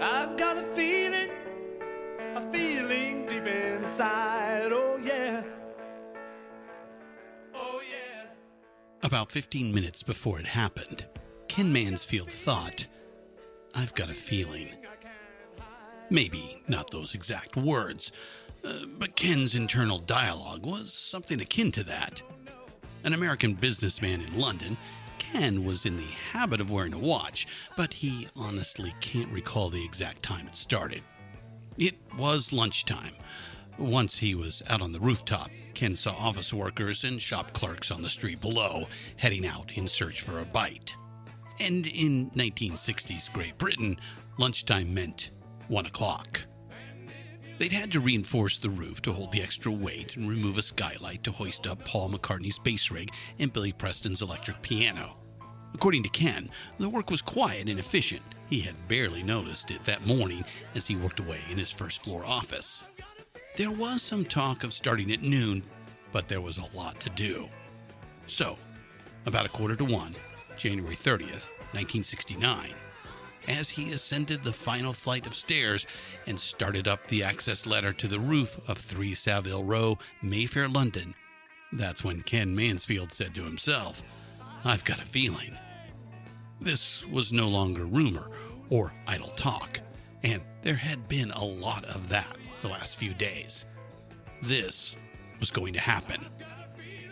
I've got a feeling, a feeling deep inside. Oh, yeah. Oh, yeah. About 15 minutes before it happened, Ken Mansfield thought, I've got a feeling. Maybe not those exact words, uh, but Ken's internal dialogue was something akin to that. An American businessman in London, Ken was in the habit of wearing a watch, but he honestly can't recall the exact time it started. It was lunchtime. Once he was out on the rooftop, Ken saw office workers and shop clerks on the street below, heading out in search for a bite. And in 1960s Great Britain, lunchtime meant one o'clock. They'd had to reinforce the roof to hold the extra weight and remove a skylight to hoist up Paul McCartney's bass rig and Billy Preston's electric piano. According to Ken, the work was quiet and efficient. He had barely noticed it that morning as he worked away in his first floor office. There was some talk of starting at noon, but there was a lot to do. So, about a quarter to one, January 30th, 1969, as he ascended the final flight of stairs and started up the access ladder to the roof of 3 Savile Row, Mayfair, London, that's when Ken Mansfield said to himself, I've got a feeling. This was no longer rumor or idle talk, and there had been a lot of that the last few days. This was going to happen.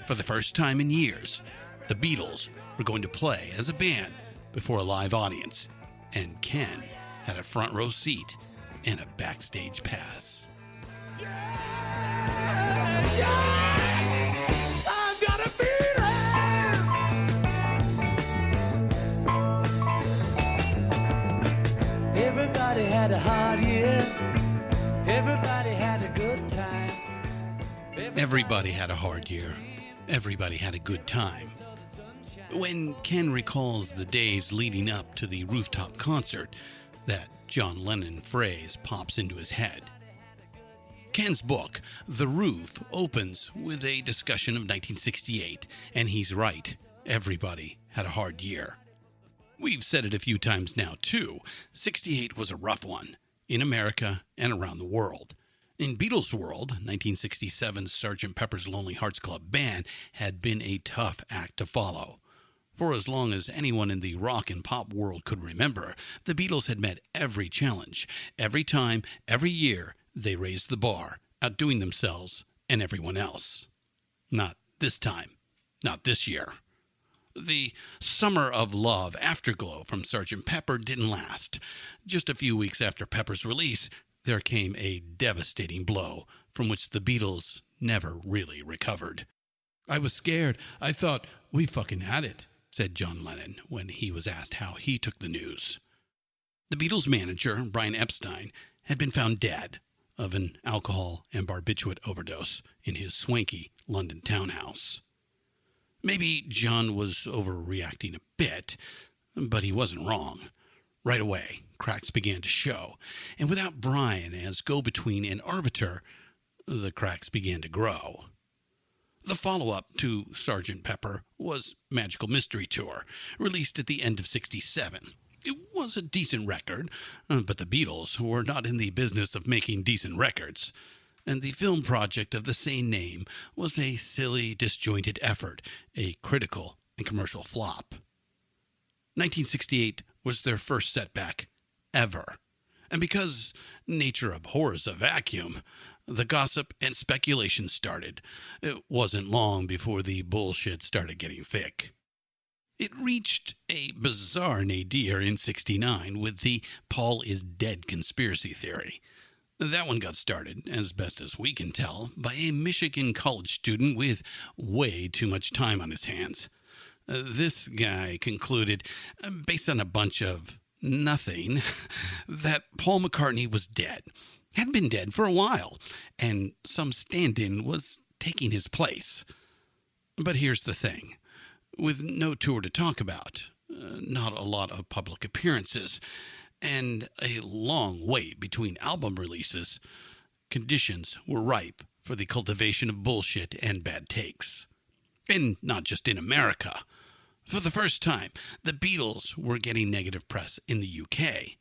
For the first time in years, the Beatles were going to play as a band before a live audience, and Ken had a front row seat and a backstage pass. I've had a hard year. Everybody had a good time. Everybody had a hard year. Everybody had a good time. When Ken recalls the days leading up to the rooftop concert, that John Lennon phrase pops into his head. Ken's book, The Roof, opens with a discussion of 1968, and he's right. Everybody had a hard year. We've said it a few times now, too. 68 was a rough one, in America and around the world. In Beatles' world, 1967's Sgt. Pepper's Lonely Hearts Club Band had been a tough act to follow. For as long as anyone in the rock and pop world could remember, the Beatles had met every challenge. Every time, every year, they raised the bar, outdoing themselves and everyone else. Not this time. Not this year. The Summer of Love afterglow from Sgt. Pepper didn't last. Just a few weeks after Pepper's release, there came a devastating blow from which the Beatles never really recovered. I was scared. I thought, we fucking had it, said John Lennon when he was asked how he took the news. The Beatles' manager, Brian Epstein, had been found dead of an alcohol and barbiturate overdose in his swanky London townhouse. Maybe John was overreacting a bit, but he wasn't wrong. Right away, cracks began to show, and without Brian as go between and arbiter, the cracks began to grow. The follow up to Sergeant Pepper was Magical Mystery Tour, released at the end of 67. It was a decent record, uh, but the Beatles were not in the business of making decent records. And the film project of the same name was a silly, disjointed effort, a critical and commercial flop. 1968 was their first setback ever. And because nature abhors a vacuum, the gossip and speculation started. It wasn't long before the bullshit started getting thick. It reached a bizarre nadir in 69 with the Paul is dead conspiracy theory. That one got started, as best as we can tell, by a Michigan college student with way too much time on his hands. Uh, this guy concluded, uh, based on a bunch of nothing, that Paul McCartney was dead, had been dead for a while, and some stand in was taking his place. But here's the thing with no tour to talk about, uh, not a lot of public appearances, and a long wait between album releases, conditions were ripe for the cultivation of bullshit and bad takes. And not just in America. For the first time, the Beatles were getting negative press in the UK.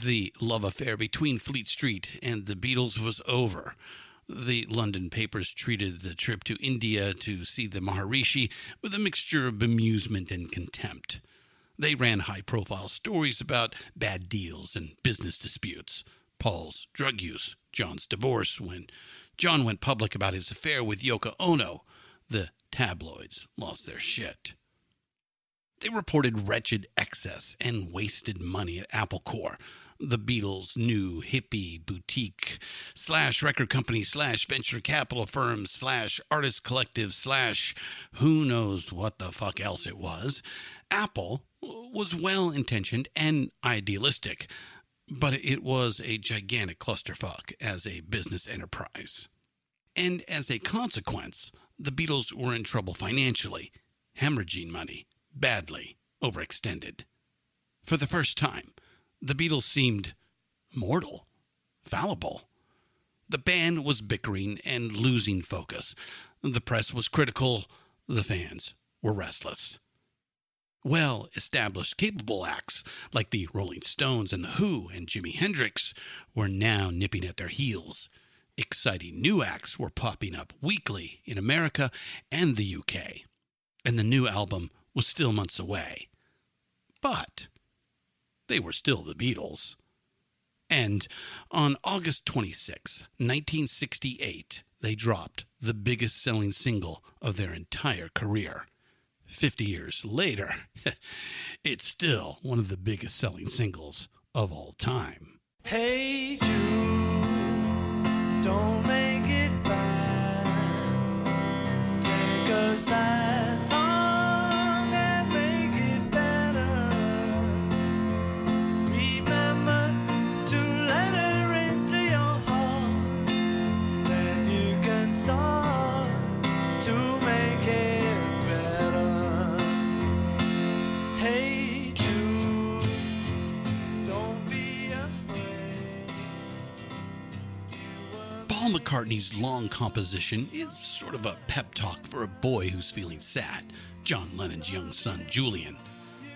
The love affair between Fleet Street and the Beatles was over. The London papers treated the trip to India to see the Maharishi with a mixture of bemusement and contempt. They ran high profile stories about bad deals and business disputes, Paul's drug use, John's divorce, when John went public about his affair with Yoko Ono. The tabloids lost their shit. They reported wretched excess and wasted money at Apple Corps, the Beatles' new hippie boutique slash record company slash venture capital firm slash artist collective slash who knows what the fuck else it was. Apple was well intentioned and idealistic, but it was a gigantic clusterfuck as a business enterprise. And as a consequence, the Beatles were in trouble financially, hemorrhaging money, badly, overextended. For the first time, the Beatles seemed mortal, fallible. The band was bickering and losing focus. The press was critical. The fans were restless. Well established, capable acts like the Rolling Stones and The Who and Jimi Hendrix were now nipping at their heels. Exciting new acts were popping up weekly in America and the UK. And the new album was still months away. But they were still the Beatles. And on August 26, 1968, they dropped the biggest selling single of their entire career. 50 years later, it's still one of the biggest selling singles of all time. Hey Jude, don't make Paul McCartney's long composition is sort of a pep talk for a boy who's feeling sad, John Lennon's young son, Julian.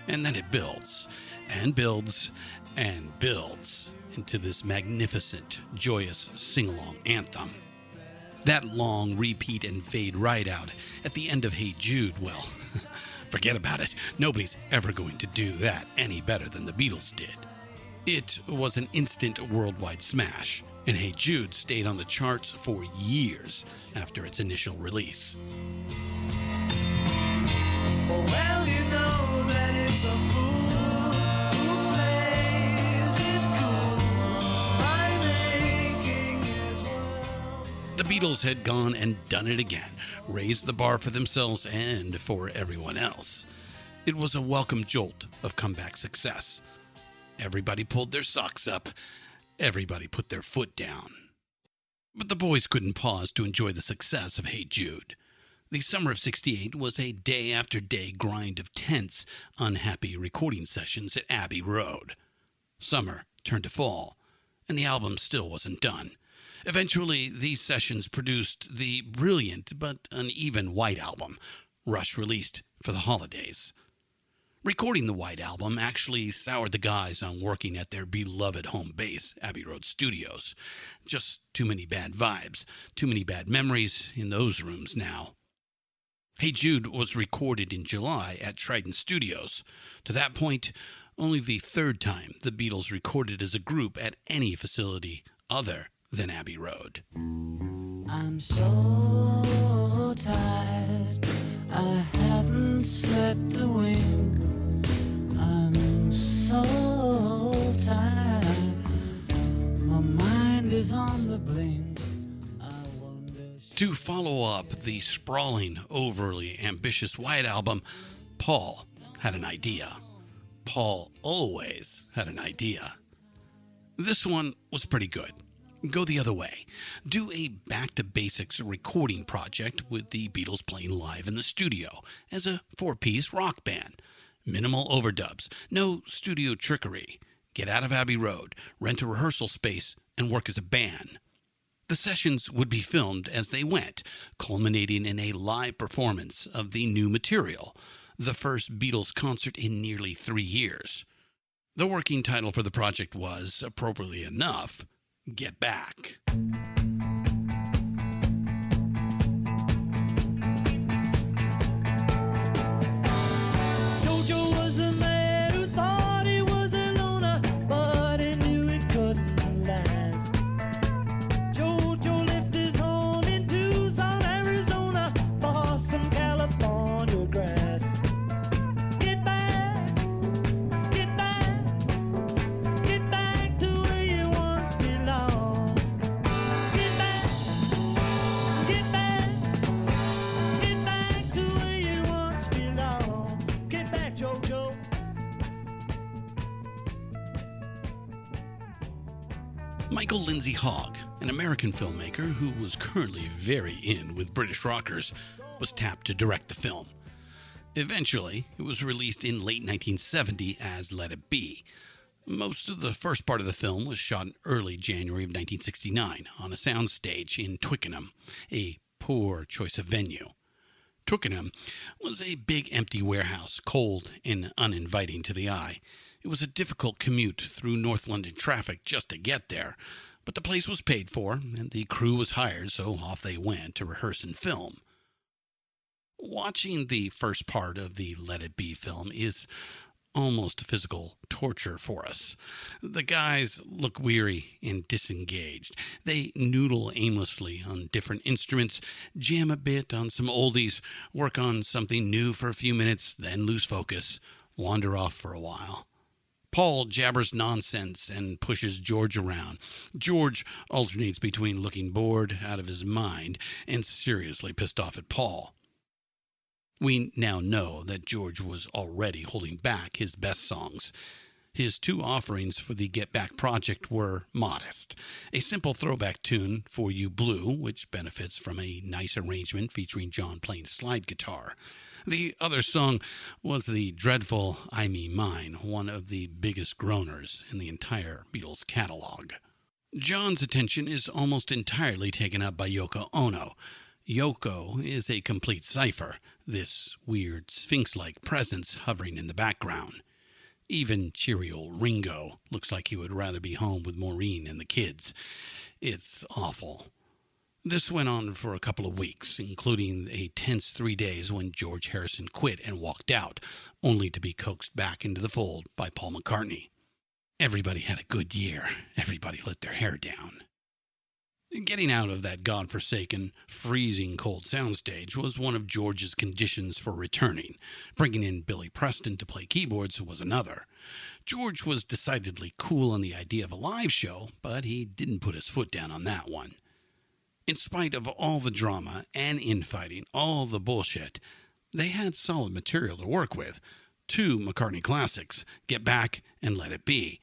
And then it builds, and builds, and builds into this magnificent, joyous sing along anthem. That long repeat and fade right out at the end of Hey Jude, well, forget about it. Nobody's ever going to do that any better than the Beatles did. It was an instant worldwide smash, and Hey Jude stayed on the charts for years after its initial release. For well you know that it's a fool who plays it cool by making his world. The Beatles had gone and done it again, raised the bar for themselves and for everyone else. It was a welcome jolt of comeback success. Everybody pulled their socks up, everybody put their foot down. But the boys couldn't pause to enjoy the success of Hey Jude. The summer of 68 was a day after day grind of tense, unhappy recording sessions at Abbey Road. Summer turned to fall, and the album still wasn't done. Eventually, these sessions produced the brilliant but uneven White Album, Rush released for the holidays. Recording the White Album actually soured the guys on working at their beloved home base, Abbey Road Studios. Just too many bad vibes, too many bad memories in those rooms now. Hey Jude was recorded in July at Trident Studios. To that point, only the third time the Beatles recorded as a group at any facility other than Abbey Road. I'm so tired. I haven't slept a wink. So tired. My mind is on the blink. To follow up the sprawling, overly ambitious White Album, Paul had an idea. Paul always had an idea. This one was pretty good. Go the other way. Do a back to basics recording project with the Beatles playing live in the studio as a four piece rock band. Minimal overdubs, no studio trickery. Get out of Abbey Road, rent a rehearsal space, and work as a band. The sessions would be filmed as they went, culminating in a live performance of the new material, the first Beatles concert in nearly three years. The working title for the project was, appropriately enough, Get Back. Michael Lindsay Hogg, an American filmmaker who was currently very in with British rockers, was tapped to direct the film. Eventually, it was released in late 1970 as Let It Be. Most of the first part of the film was shot in early January of 1969 on a soundstage in Twickenham, a poor choice of venue. Twickenham was a big empty warehouse, cold and uninviting to the eye. It was a difficult commute through North London traffic just to get there, but the place was paid for and the crew was hired, so off they went to rehearse and film. Watching the first part of the Let It Be film is almost physical torture for us. The guys look weary and disengaged. They noodle aimlessly on different instruments, jam a bit on some oldies, work on something new for a few minutes, then lose focus, wander off for a while. Paul jabbers nonsense and pushes George around. George alternates between looking bored, out of his mind, and seriously pissed off at Paul. We now know that George was already holding back his best songs. His two offerings for the Get Back project were modest. A simple throwback tune, For You Blue, which benefits from a nice arrangement featuring John playing slide guitar. The other song was the dreadful I Me Mine, one of the biggest groaners in the entire Beatles catalog. John's attention is almost entirely taken up by Yoko Ono. Yoko is a complete cipher, this weird sphinx like presence hovering in the background. Even cheery old Ringo looks like he would rather be home with Maureen and the kids. It's awful. This went on for a couple of weeks, including a tense three days when George Harrison quit and walked out, only to be coaxed back into the fold by Paul McCartney. Everybody had a good year. Everybody let their hair down. Getting out of that godforsaken, freezing cold soundstage was one of George's conditions for returning. Bringing in Billy Preston to play keyboards was another. George was decidedly cool on the idea of a live show, but he didn't put his foot down on that one. In spite of all the drama and infighting, all the bullshit, they had solid material to work with. Two McCartney classics, Get Back and Let It Be.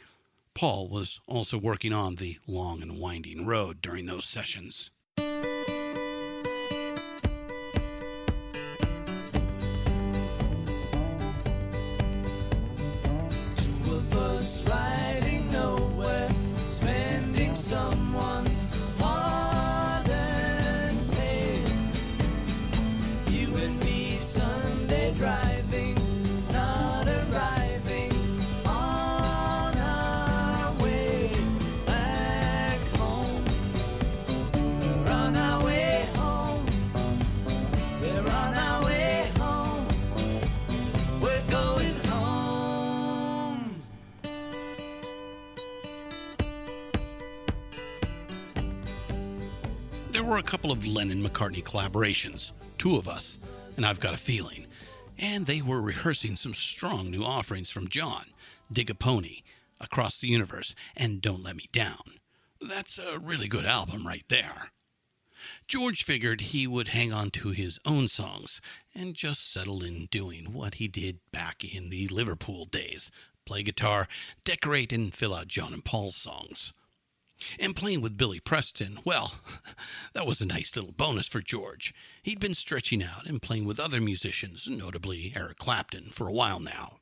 Paul was also working on the long and winding road during those sessions. Were a couple of Lennon McCartney collaborations, Two of Us, and I've Got a Feeling. And they were rehearsing some strong new offerings from John, Dig a Pony, Across the Universe, and Don't Let Me Down. That's a really good album right there. George figured he would hang on to his own songs and just settle in doing what he did back in the Liverpool days play guitar, decorate, and fill out John and Paul's songs. And playing with Billy Preston, well, that was a nice little bonus for George. He'd been stretching out and playing with other musicians, notably Eric Clapton, for a while now.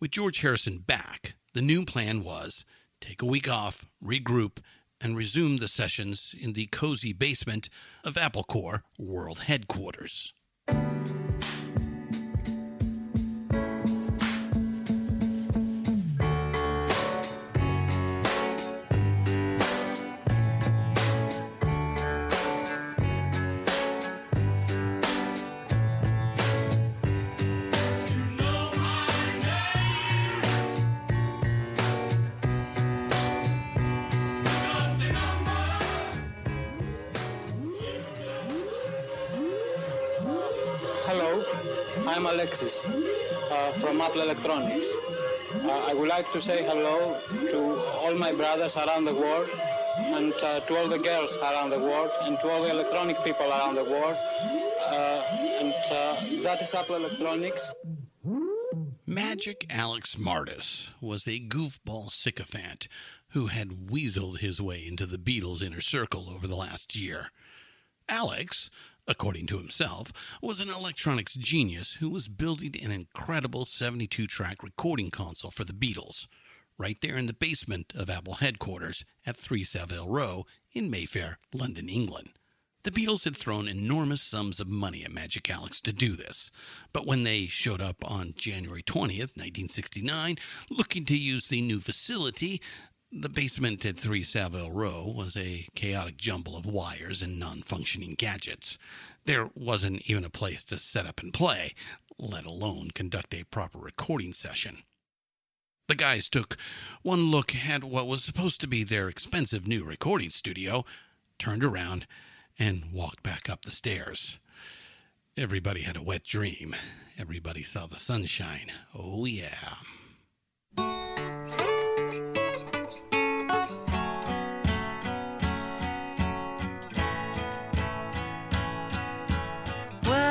With George Harrison back, the new plan was take a week off, regroup, and resume the sessions in the cozy basement of Apple Corps World Headquarters. I'm Alexis uh, from Apple Electronics. Uh, I would like to say hello to all my brothers around the world and uh, to all the girls around the world and to all the electronic people around the world. Uh, and uh, that is Apple Electronics. Magic Alex Mardas was a goofball sycophant who had weaseled his way into the Beatles' inner circle over the last year. Alex, according to himself, was an electronics genius who was building an incredible 72 track recording console for the Beatles, right there in the basement of Apple headquarters at 3 Savile Row in Mayfair, London, England. The Beatles had thrown enormous sums of money at Magic Alex to do this, but when they showed up on January 20th, 1969, looking to use the new facility, the basement at 3 Savile Row was a chaotic jumble of wires and non functioning gadgets. There wasn't even a place to set up and play, let alone conduct a proper recording session. The guys took one look at what was supposed to be their expensive new recording studio, turned around, and walked back up the stairs. Everybody had a wet dream. Everybody saw the sunshine. Oh, yeah.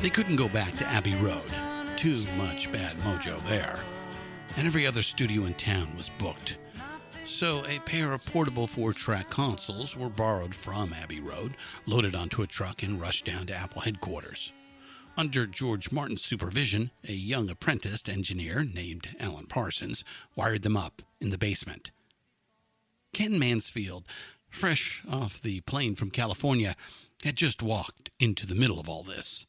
They couldn't go back to Abbey Road. Too much bad mojo there. And every other studio in town was booked. So a pair of portable four track consoles were borrowed from Abbey Road, loaded onto a truck, and rushed down to Apple headquarters. Under George Martin's supervision, a young apprentice engineer named Alan Parsons wired them up in the basement. Ken Mansfield, fresh off the plane from California, had just walked into the middle of all this.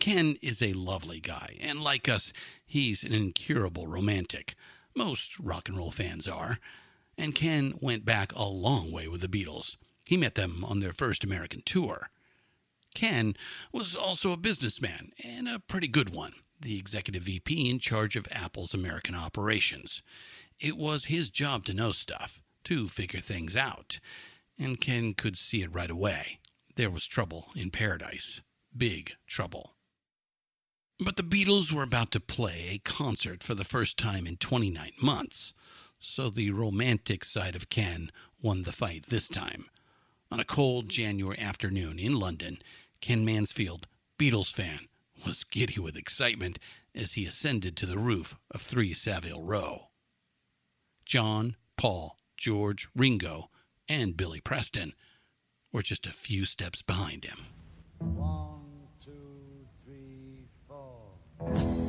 Ken is a lovely guy, and like us, he's an incurable romantic. Most rock and roll fans are. And Ken went back a long way with the Beatles. He met them on their first American tour. Ken was also a businessman, and a pretty good one, the executive VP in charge of Apple's American operations. It was his job to know stuff, to figure things out, and Ken could see it right away. There was trouble in paradise. Big trouble. But the Beatles were about to play a concert for the first time in 29 months, so the romantic side of Ken won the fight this time. On a cold January afternoon in London, Ken Mansfield, Beatles fan, was giddy with excitement as he ascended to the roof of 3 Savile Row. John, Paul, George, Ringo, and Billy Preston were just a few steps behind him. Two, three,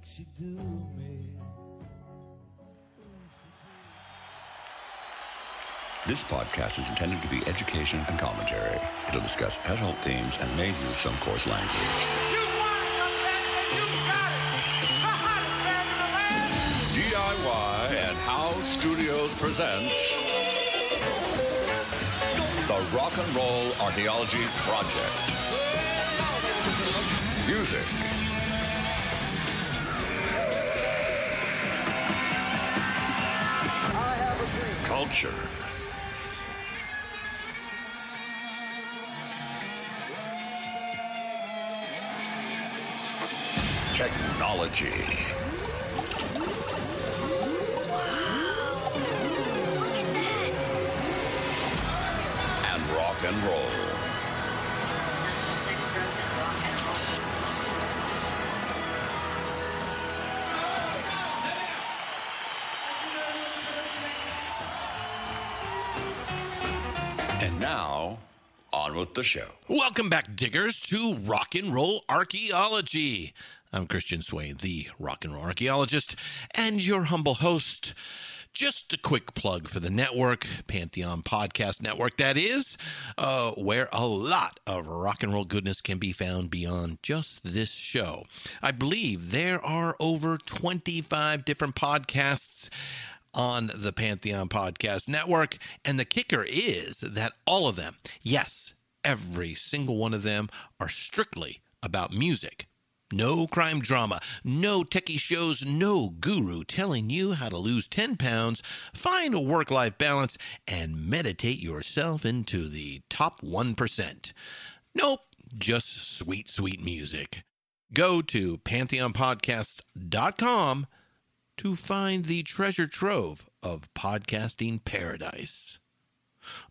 think she do me. This podcast is intended to be education and commentary. It'll discuss adult themes and may use some coarse language. You want it, young man, you got it. The hottest band in the land. DIY and How Studios presents the Rock and Roll Archaeology Project. Music Culture. Technology. And rock and roll. With the show. Welcome back, diggers, to Rock and Roll Archaeology. I'm Christian Swain, the rock and roll archaeologist, and your humble host. Just a quick plug for the network, Pantheon Podcast Network, that is, uh, where a lot of rock and roll goodness can be found beyond just this show. I believe there are over 25 different podcasts on the Pantheon Podcast Network. And the kicker is that all of them, yes, every single one of them, are strictly about music. No crime drama, no techie shows, no guru telling you how to lose 10 pounds, find a work life balance, and meditate yourself into the top 1%. Nope, just sweet, sweet music. Go to pantheonpodcasts.com to find the treasure trove of podcasting paradise.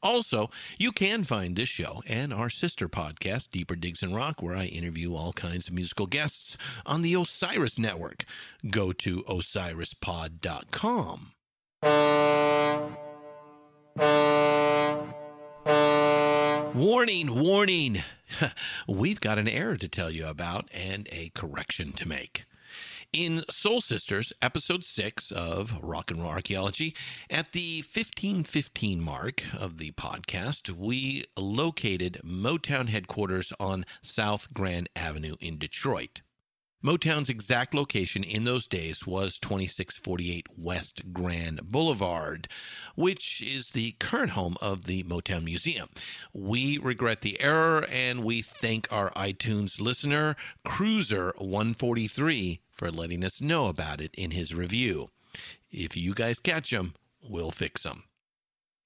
Also, you can find this show and our sister podcast, Deeper Digs and Rock, where I interview all kinds of musical guests on the Osiris Network. Go to osirispod.com. Warning, warning. We've got an error to tell you about and a correction to make. In Soul Sisters, episode 6 of Rock and Roll Archaeology, at the 1515 mark of the podcast, we located Motown headquarters on South Grand Avenue in Detroit. Motown's exact location in those days was 2648 West Grand Boulevard, which is the current home of the Motown Museum. We regret the error and we thank our iTunes listener, Cruiser143, for letting us know about it in his review. If you guys catch them, we'll fix them.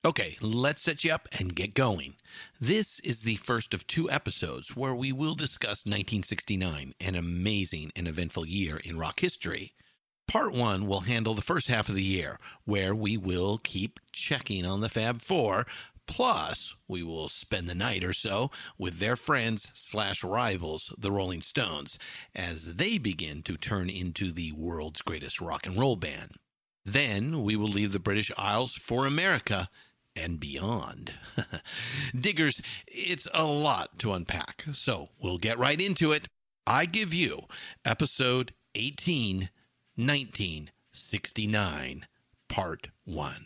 Okay, let's set you up and get going. This is the first of two episodes where we will discuss 1969, an amazing and eventful year in rock history. Part one will handle the first half of the year, where we will keep checking on the Fab Four. Plus, we will spend the night or so with their friends slash rivals, the Rolling Stones, as they begin to turn into the world's greatest rock and roll band. Then we will leave the British Isles for America and beyond. Diggers, it's a lot to unpack, so we'll get right into it. I give you episode 18, 1969, part 1.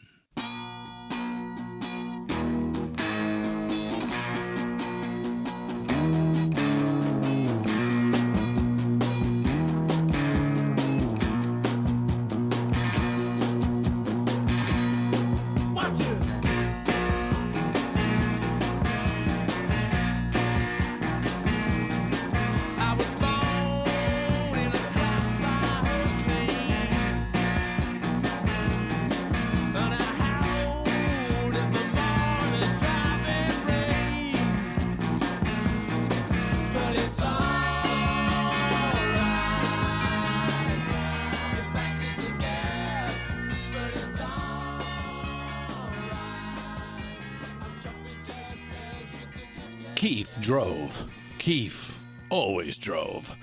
Keith drove. Keith always drove.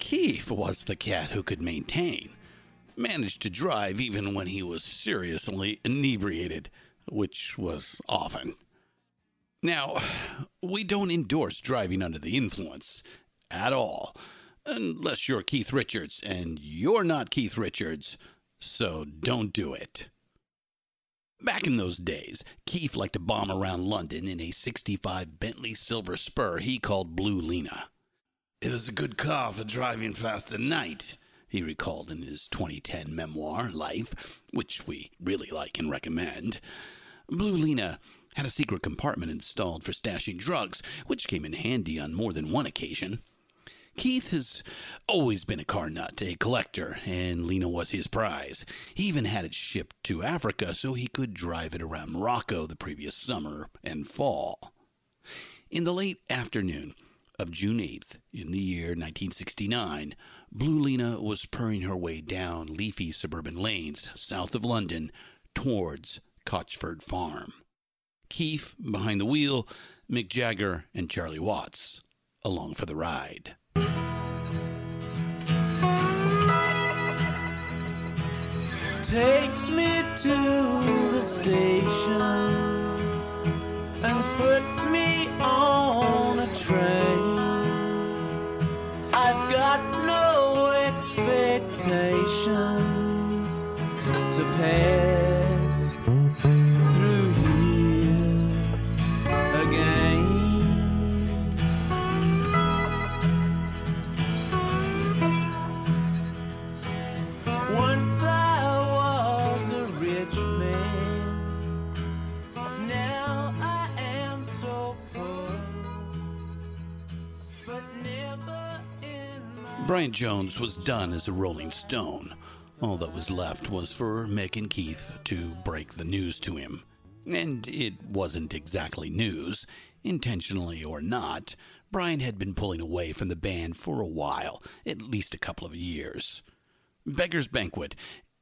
Keith was the cat who could maintain. Managed to drive even when he was seriously inebriated, which was often. Now, we don't endorse driving under the influence at all, unless you're Keith Richards, and you're not Keith Richards, so don't do it. Back in those days, Keith liked to bomb around London in a 65 Bentley Silver Spur he called Blue Lena. It was a good car for driving fast at night, he recalled in his 2010 memoir, Life, which we really like and recommend. Blue Lena had a secret compartment installed for stashing drugs, which came in handy on more than one occasion. Keith has always been a car nut, a collector, and Lena was his prize. He even had it shipped to Africa so he could drive it around Morocco the previous summer and fall. In the late afternoon of June 8th, in the year 1969, Blue Lena was purring her way down leafy suburban lanes south of London towards Cotchford Farm. Keith behind the wheel, Mick Jagger and Charlie Watts along for the ride. Take me to the station Brian Jones was done as a Rolling Stone. All that was left was for Mick and Keith to break the news to him. And it wasn't exactly news, intentionally or not. Brian had been pulling away from the band for a while, at least a couple of years. Beggar's Banquet,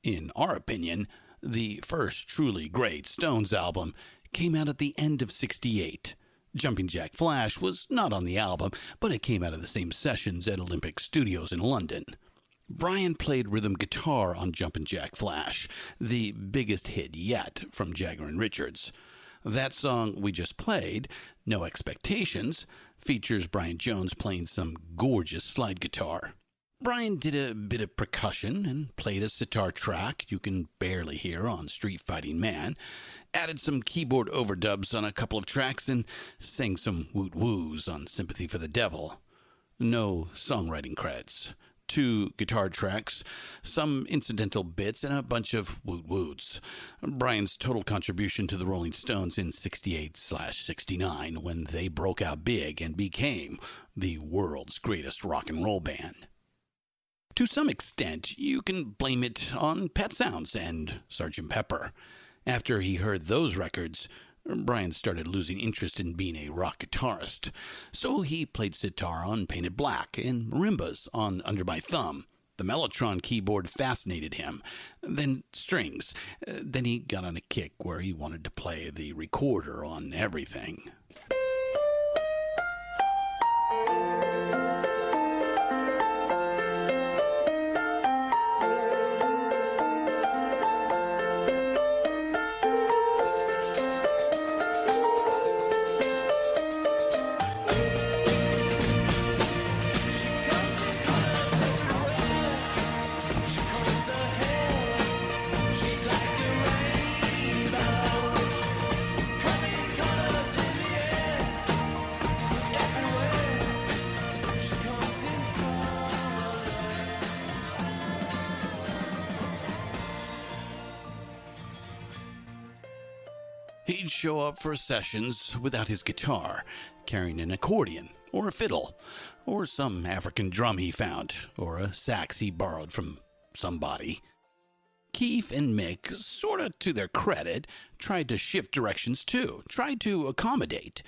in our opinion, the first truly great Stones album, came out at the end of 68. Jumping Jack Flash was not on the album, but it came out of the same sessions at Olympic Studios in London. Brian played rhythm guitar on Jumpin' Jack Flash, the biggest hit yet from Jagger and Richards. That song we just played, No Expectations, features Brian Jones playing some gorgeous slide guitar. Brian did a bit of percussion and played a sitar track you can barely hear on Street Fighting Man, added some keyboard overdubs on a couple of tracks, and sang some woot woos on Sympathy for the Devil. No songwriting credits. Two guitar tracks, some incidental bits, and a bunch of woot woots. Brian's total contribution to the Rolling Stones in 68 69 when they broke out big and became the world's greatest rock and roll band. To some extent, you can blame it on Pet Sounds and Sgt. Pepper. After he heard those records, Brian started losing interest in being a rock guitarist. So he played sitar on Paint It Black and marimbas on Under My Thumb. The Mellotron keyboard fascinated him. Then strings. Then he got on a kick where he wanted to play the recorder on everything. Show up for sessions without his guitar, carrying an accordion, or a fiddle, or some African drum he found, or a sax he borrowed from somebody. Keith and Mick, sort of to their credit, tried to shift directions too, tried to accommodate.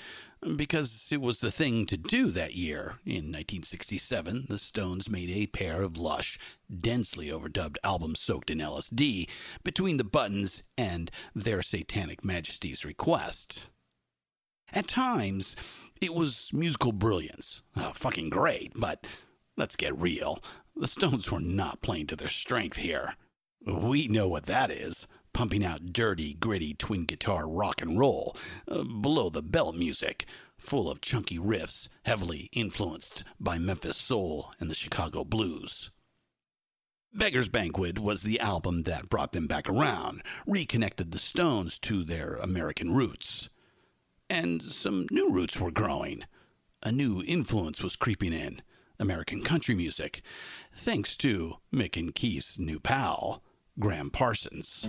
Because it was the thing to do that year. In 1967, the Stones made a pair of lush, densely overdubbed albums soaked in LSD between the buttons and Their Satanic Majesty's Request. At times, it was musical brilliance. Oh, fucking great, but let's get real. The Stones were not playing to their strength here. We know what that is pumping out dirty, gritty twin guitar rock and roll, uh, below the belt music, full of chunky riffs, heavily influenced by Memphis soul and the Chicago blues. Beggar's Banquet was the album that brought them back around, reconnected the Stones to their American roots. And some new roots were growing. A new influence was creeping in American country music, thanks to Mick and Keith's new pal, Gram Parsons.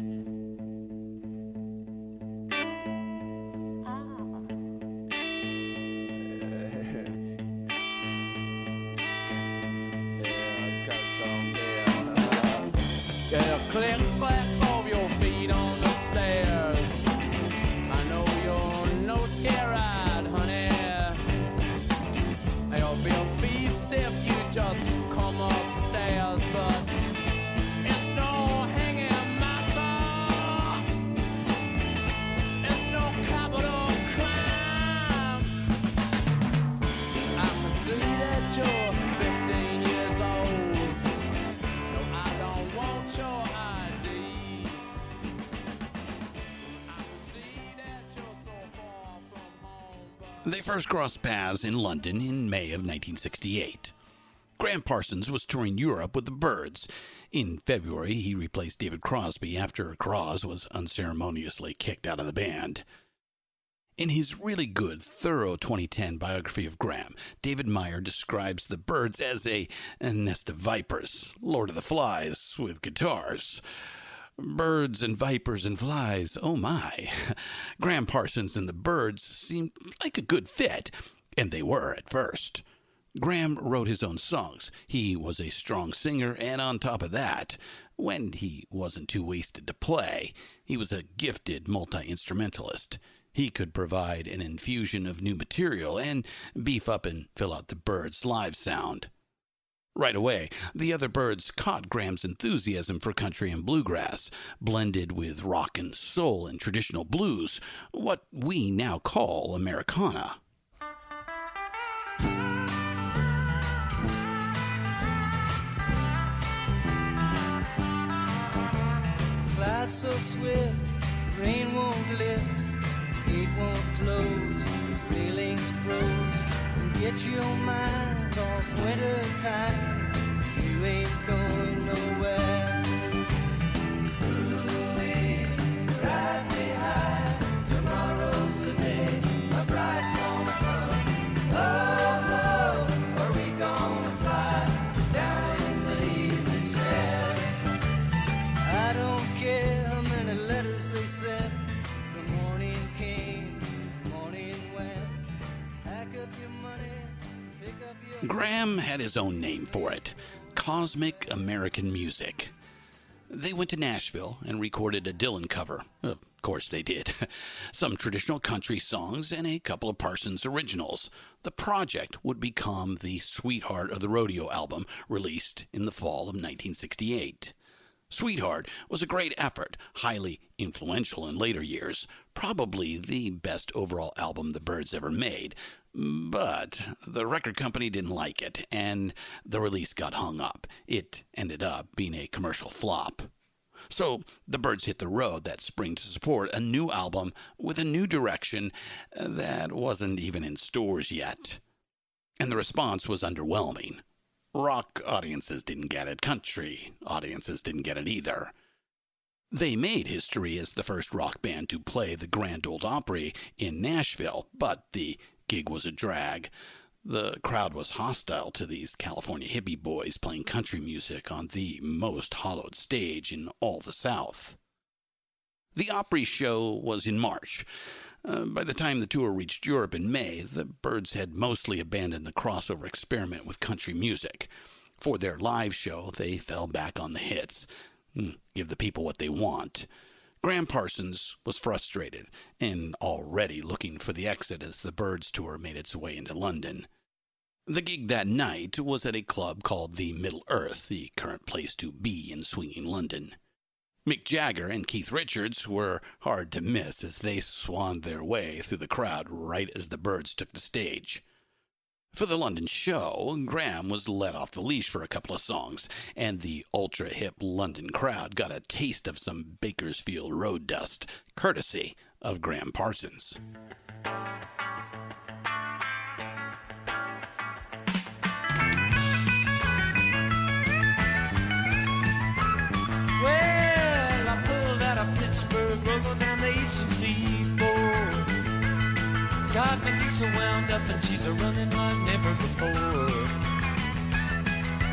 First crossed paths in London in May of 1968. Gram Parsons was touring Europe with the Byrds. In February, he replaced David Crosby after Cros was unceremoniously kicked out of the band. In his really good, thorough 2010 biography of Gram, David Meyer describes the Byrds as a, a nest of vipers, Lord of the Flies with guitars. Birds and vipers and flies, oh my. Gram Parsons and the Byrds seemed like a good fit, and they were at first. Gram wrote his own songs. He was a strong singer, and on top of that, when he wasn't too wasted to play, he was a gifted multi instrumentalist. He could provide an infusion of new material and beef up and fill out the Byrds' live sound. Right away, the other Byrds caught Gram's enthusiasm for country and bluegrass, blended with rock and soul and traditional blues, what we now call Americana. So swift, rain won't lift, gate won't close, railings froze. Get your mind winter time, you ain't going nowhere. Gram had his own name for it Cosmic American Music. They went to Nashville and recorded a Dylan cover. Of course, they did. Some traditional country songs and a couple of Parsons originals. The project would become the Sweetheart of the Rodeo album, released in the fall of 1968. Sweetheart was a great effort, highly influential in later years, probably the best overall album the Byrds ever made. But the record company didn't like it, and the release got hung up. It ended up being a commercial flop. So the Byrds hit the road that spring to support a new album with a new direction that wasn't even in stores yet. And the response was underwhelming. Rock audiences didn't get it, country audiences didn't get it either. They made history as the first rock band to play the Grand Ole Opry in Nashville, but the gig was a drag. The crowd was hostile to these California hippie boys playing country music on the most hollowed stage in all the South. The Opry show was in March. Uh, by the time the tour reached Europe in May, the Byrds had mostly abandoned the crossover experiment with country music. For their live show, they fell back on the hits. Hmm, Give the people what they want. Gram Parsons was frustrated and already looking for the exit as the Byrds tour made its way into London. The gig that night was at a club called the Middle Earth, the current place to be in swinging London. Mick Jagger and Keith Richards were hard to miss as they swanned their way through the crowd right as the Byrds took the stage. For the London show, Gram was let off the leash for a couple of songs, and the ultra hip London crowd got a taste of some Bakersfield road dust, courtesy of Gram Parsons. Well, I pulled out of Pittsburgh, rode down the eastern seaboard. Got Medusa wound up, and she's a running never before.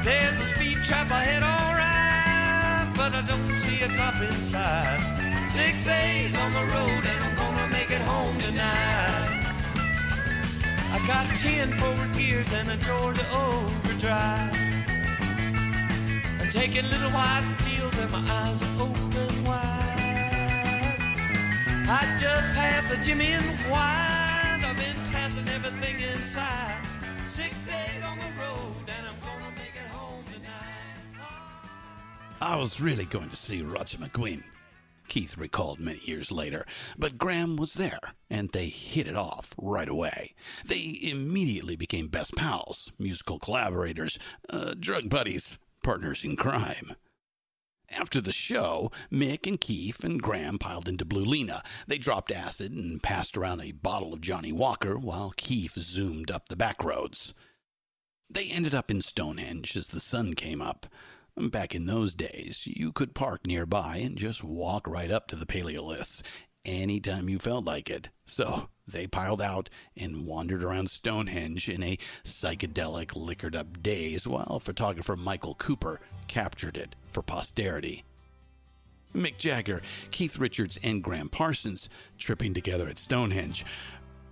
There's a speed trap ahead, alright, but I don't see a cop inside. Six days on the road and I'm gonna make it home tonight. I got ten forward gears and a Georgia overdrive. I'm taking little white pills and my eyes are open wide. I just passed a Jimmy in white. I've been passing everything inside. I was really going to see Roger McGuinn, Keith recalled many years later, but Gram was there, and they hit it off right away. They immediately became best pals, musical collaborators, uh, drug buddies, partners in crime. After the show, Mick and Keith and Gram piled into Blue Lena. They dropped acid and passed around a bottle of Johnnie Walker while Keith zoomed up the back roads. They ended up in Stonehenge as the sun came up. Back in those days, you could park nearby and just walk right up to the paleoliths anytime you felt like it. So they piled out and wandered around Stonehenge in a psychedelic, liquored up daze while photographer Michael Cooper captured it for posterity. Mick Jagger, Keith Richards, and Gram Parsons tripping together at Stonehenge.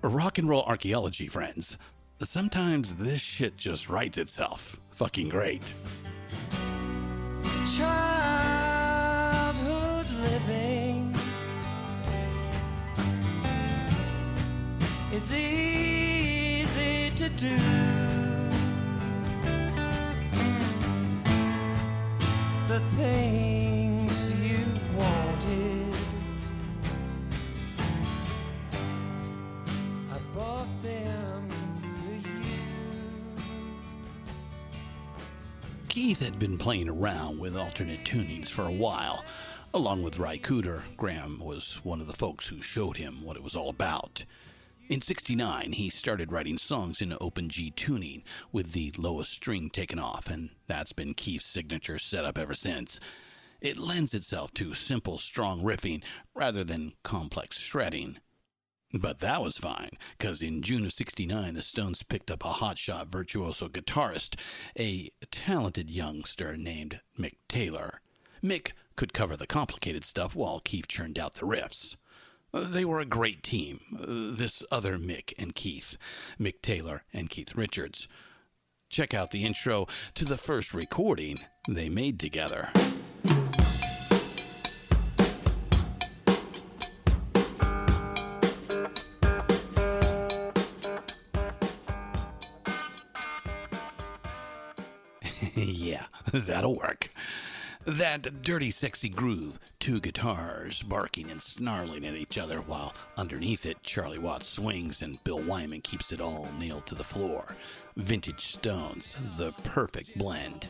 Rock and roll archaeology, friends. Sometimes this shit just writes itself. Fucking great. Childhood living is easy to do. The things Keith had been playing around with alternate tunings for a while. Along with Ry Cooder, Gram was one of the folks who showed him what it was all about. In 69, he started writing songs in open G tuning with the lowest string taken off, and that's been Keith's signature setup ever since. It lends itself to simple, strong riffing rather than complex shredding. But that was fine, because in June of 69, the Stones picked up a hotshot virtuoso guitarist, a talented youngster named Mick Taylor. Mick could cover the complicated stuff while Keith churned out the riffs. They were a great team, this other Mick and Keith, Mick Taylor and Keith Richards. Check out the intro to the first recording they made together. that'll work. That dirty, sexy groove, two guitars barking and snarling at each other while underneath it Charlie Watts swings and Bill Wyman keeps it all nailed to the floor. Vintage Stones, the perfect blend.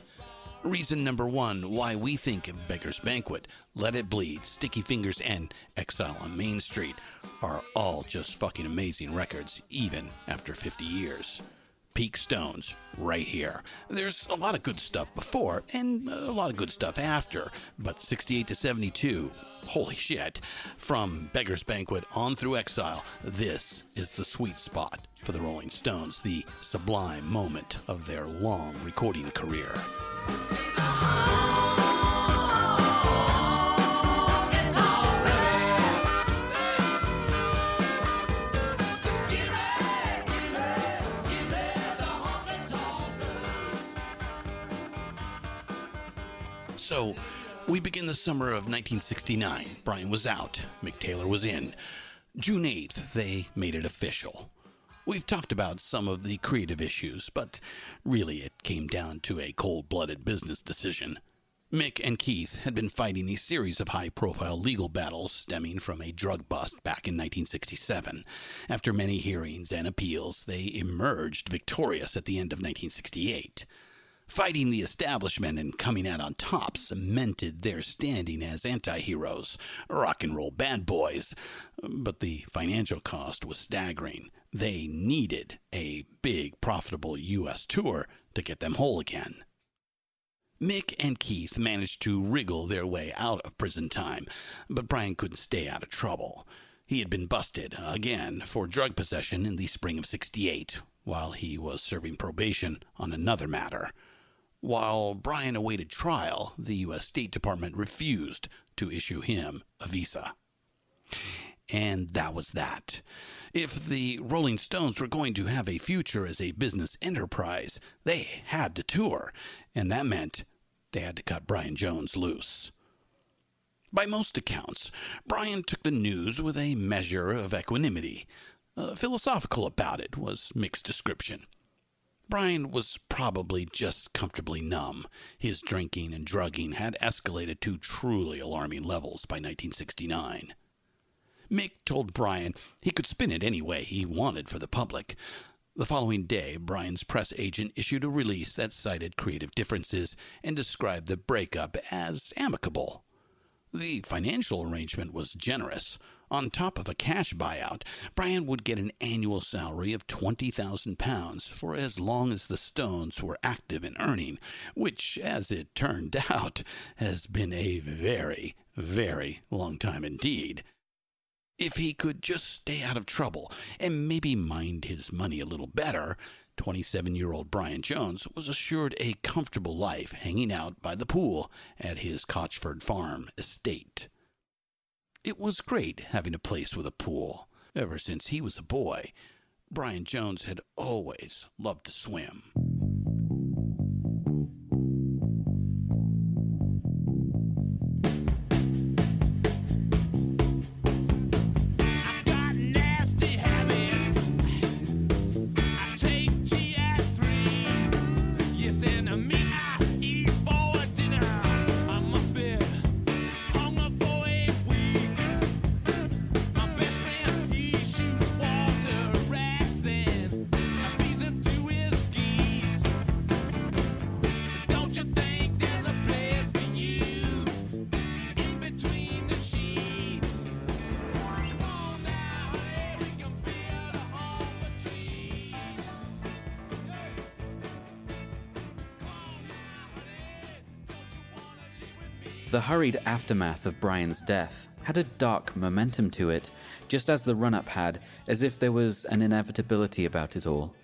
Reason number one why we think Beggar's Banquet, Let It Bleed, Sticky Fingers, and Exile on Main Street are all just fucking amazing records, even after 50 years. Peak Stones, right here. There's a lot of good stuff before and a lot of good stuff after, but 68 to 72, holy shit. From Beggar's Banquet on through Exile, this is the sweet spot for the Rolling Stones, the sublime moment of their long recording career. So, we begin the summer of 1969. Brian was out, Mick Taylor was in. June 8th, they made it official. We've talked about some of the creative issues, but really it came down to a cold blooded business decision. Mick and Keith had been fighting a series of high profile legal battles stemming from a drug bust back in 1967. After many hearings and appeals, they emerged victorious at the end of 1968. Fighting the establishment and coming out on top cemented their standing as anti heroes, rock and roll bad boys. But the financial cost was staggering. They needed a big, profitable U.S. tour to get them whole again. Mick and Keith managed to wriggle their way out of prison time, but Brian couldn't stay out of trouble. He had been busted again for drug possession in the spring of 68 while he was serving probation on another matter. While Bryan awaited trial, the U.S. State Department refused to issue him a visa. And that was that. If the Rolling Stones were going to have a future as a business enterprise, they had to tour, and that meant they had to cut Brian Jones loose. By most accounts, Brian took the news with a measure of equanimity. Uh, philosophical about it was mixed description. Brian was probably just comfortably numb. His drinking and drugging had escalated to truly alarming levels by 1969. Mick told Brian he could spin it any way he wanted for the public. The following day, Brian's press agent issued a release that cited creative differences and described the breakup as amicable. The financial arrangement was generous. On top of a cash buyout, Brian would get an annual salary of £20,000 for as long as the Stones were active in earning, which, as it turned out, has been a very, very long time indeed. If he could just stay out of trouble and maybe mind his money a little better, 27 year old Brian Jones was assured a comfortable life hanging out by the pool at his Cotchford Farm estate. It was great having a place with a pool. Ever since he was a boy, Brian Jones had always loved to swim. Hurried aftermath of Brian's death had a dark momentum to it, just as the run up had, as if there was an inevitability about it all.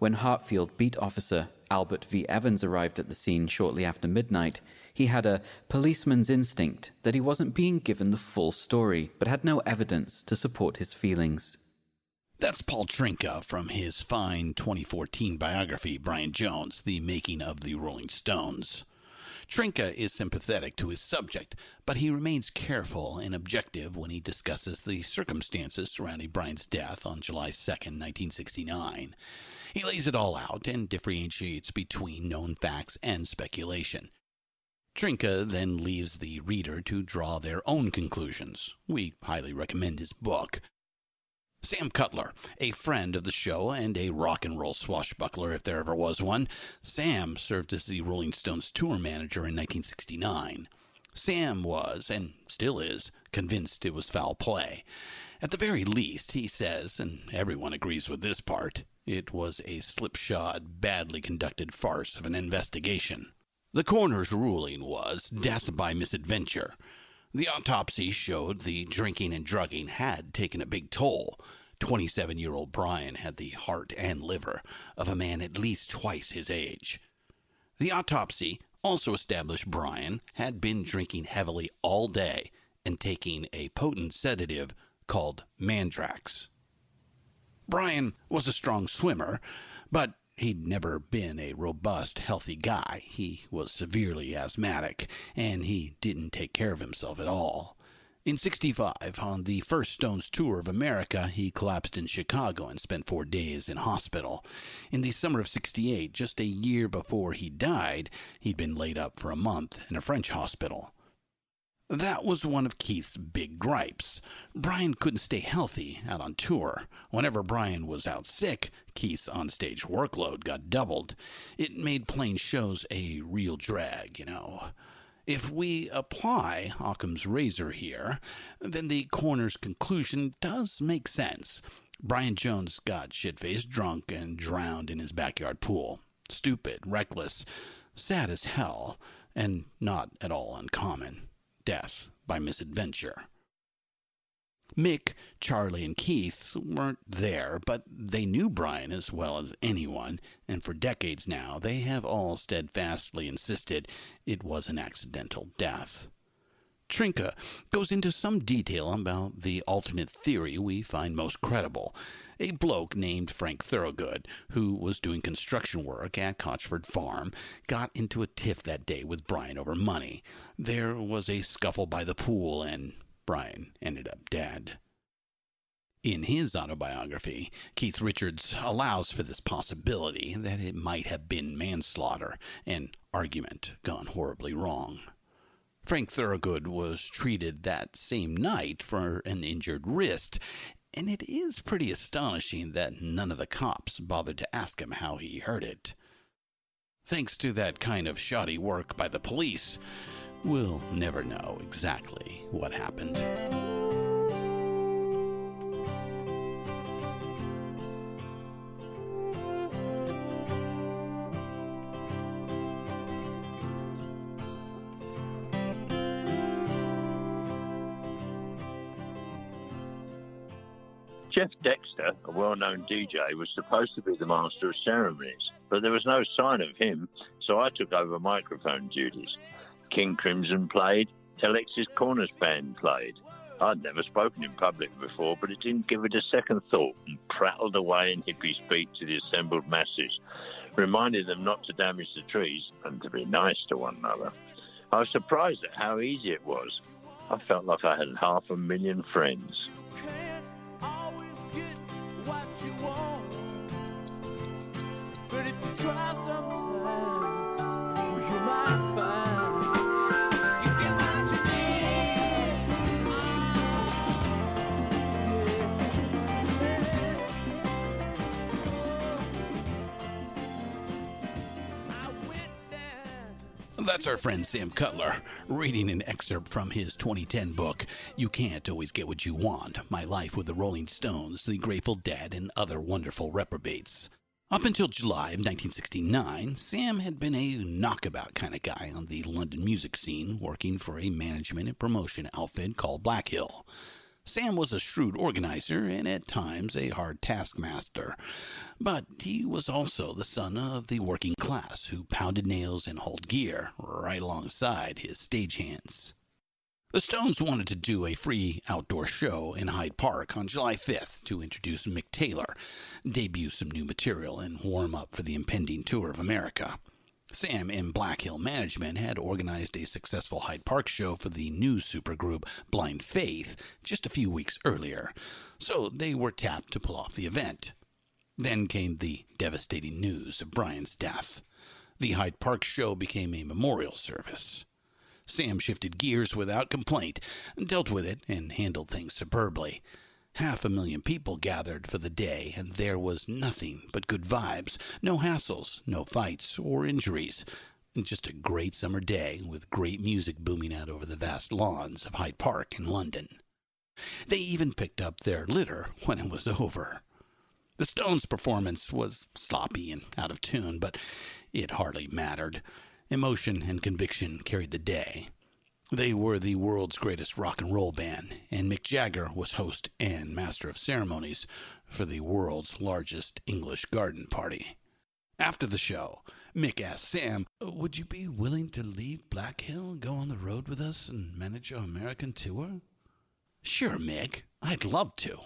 When Hartfield beat officer Albert V. Evans arrived at the scene shortly after midnight, he had a policeman's instinct that he wasn't being given the full story, but had no evidence to support his feelings. That's Paul Trynka from his fine 2014 biography, Brian Jones, The Making of the Rolling Stones. Trynka is sympathetic to his subject, but he remains careful and objective when he discusses the circumstances surrounding Brian's death on July 2, 1969. He lays it all out and differentiates between known facts and speculation. Trynka then leaves the reader to draw their own conclusions. We highly recommend his book. Sam Cutler, a friend of the show and a rock and roll swashbuckler if there ever was one, Sam served as the Rolling Stones tour manager in 1969. Sam was, and still is, convinced it was foul play. At the very least, he says, and everyone agrees with this part, it was a slipshod, badly conducted farce of an investigation. The coroner's ruling was death by misadventure. The autopsy showed the drinking and drugging had taken a big toll. 27 year old Brian had the heart and liver of a man at least twice his age. The autopsy also established Brian had been drinking heavily all day and taking a potent sedative called Mandrax. Brian was a strong swimmer, but he'd never been a robust, healthy guy. He was severely asthmatic, and he didn't take care of himself at all. In 65, on the first Stones tour of America, he collapsed in Chicago and spent four days in hospital. In the summer of 68, just a year before he died, he'd been laid up for a month in a French hospital. That was one of Keith's big gripes. Brian couldn't stay healthy out on tour. Whenever Brian was out sick, Keith's onstage workload got doubled. It made playing shows a real drag, you know. If we apply Occam's razor here, then the coroner's conclusion does make sense. Brian Jones got shit faced drunk and drowned in his backyard pool. Stupid, reckless, sad as hell, and not at all uncommon death by misadventure. Mick, Charlie, and Keith weren't there, but they knew Brian as well as anyone, and for decades now they have all steadfastly insisted it was an accidental death. Trynka goes into some detail about the alternate theory we find most credible. A bloke named Frank Thorogood, who was doing construction work at Cotchford Farm, got into a tiff that day with Brian over money. There was a scuffle by the pool, and Brian ended up dead. In his autobiography, Keith Richards allows for this possibility that it might have been manslaughter, an argument gone horribly wrong. Frank Thorogood was treated that same night for an injured wrist, and it is pretty astonishing that none of the cops bothered to ask him how he hurt it. Thanks to that kind of shoddy work by the police, we'll never know exactly what happened. Jeff Dexter, a well known DJ, was supposed to be the master of ceremonies, but there was no sign of him, so I took over microphone duties. King Crimson played, Alexis Korner's band played. I'd never spoken in public before, but it didn't give it a second thought and prattled away in hippie speak to the assembled masses, reminding them not to damage the trees and to be nice to one another. I was surprised at how easy it was. I felt like I had half a million friends. That's our friend Sam Cutler reading an excerpt from his 2010 book, You Can't Always Get What You Want My Life with the Rolling Stones, the Grateful Dead, and Other Wonderful Reprobates. Up until July of 1969, Sam had been a knockabout kind of guy on the London music scene, working for a management and promotion outfit called Black Hill. Sam was a shrewd organizer and at times a hard taskmaster, but he was also the son of the working class who pounded nails and hauled gear right alongside his stagehands. The Stones wanted to do a free outdoor show in Hyde Park on July 5th to introduce Mick Taylor, debut some new material, and warm up for the impending tour of America. Sam and Black Hill Management had organized a successful Hyde Park show for the new supergroup Blind Faith just a few weeks earlier, so they were tapped to pull off the event. Then came the devastating news of Brian's death. The Hyde Park show became a memorial service. Sam shifted gears without complaint, dealt with it, and handled things superbly. Half a million people gathered for the day, and there was nothing but good vibes, no hassles, no fights or injuries. Just a great summer day with great music booming out over the vast lawns of Hyde Park in London. They even picked up their litter when it was over. The Stones' performance was sloppy and out of tune, but it hardly mattered. Emotion and conviction carried the day. They were the world's greatest rock and roll band, and Mick Jagger was host and master of ceremonies for the world's largest English garden party. After the show, Mick asked Sam, Would you be willing to leave Black Hill go on the road with us and manage our American tour? Sure, Mick. I'd love to.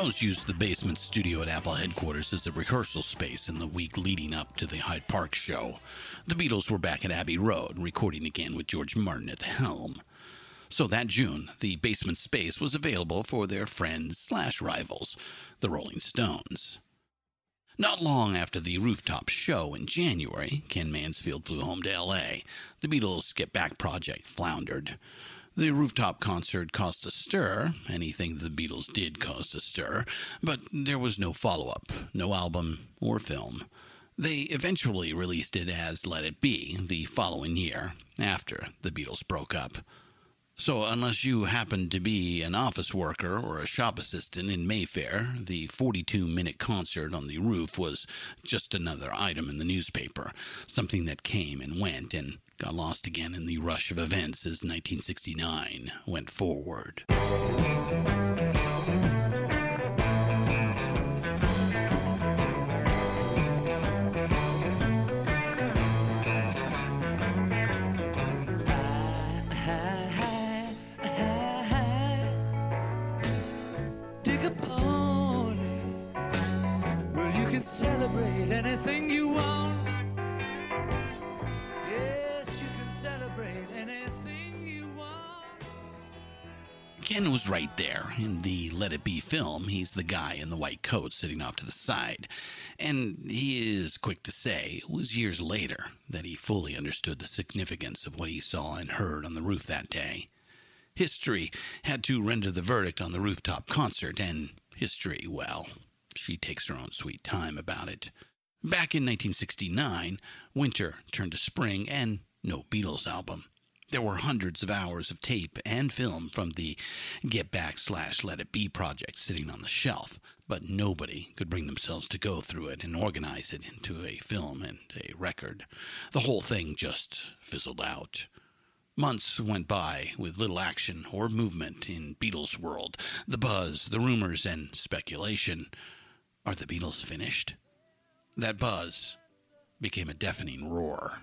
Stones used the basement studio at Apple headquarters as a rehearsal space in the week leading up to the Hyde Park show. The Beatles were back at Abbey Road, recording again with George Martin at the helm. So that June, the basement space was available for their friends slash rivals, the Rolling Stones. Not long after the rooftop show in January, Ken Mansfield flew home to L.A. The Beatles' Get Back project floundered. The rooftop concert caused a stir. Anything the Beatles did caused a stir. But there was no follow up, no album or film. They eventually released it as Let It Be the following year, after the Beatles broke up. So, unless you happen to be an office worker or a shop assistant in Mayfair, the 42 minute concert on the roof was just another item in the newspaper, something that came and went and got lost again in the rush of events as 1969 went forward. Ken was right there. In the Let It Be film, he's the guy in the white coat sitting off to the side. And he is quick to say it was years later that he fully understood the significance of what he saw and heard on the roof that day. History had to render the verdict on the rooftop concert, and history, well, she takes her own sweet time about it. Back in 1969, winter turned to spring and no Beatles album. There were hundreds of hours of tape and film from the Get Back slash Let It Be project sitting on the shelf, but nobody could bring themselves to go through it and organize it into a film and a record. The whole thing just fizzled out. Months went by with little action or movement in Beatles' world. The buzz, the rumors, and speculation. Are the Beatles finished? That buzz became a deafening roar.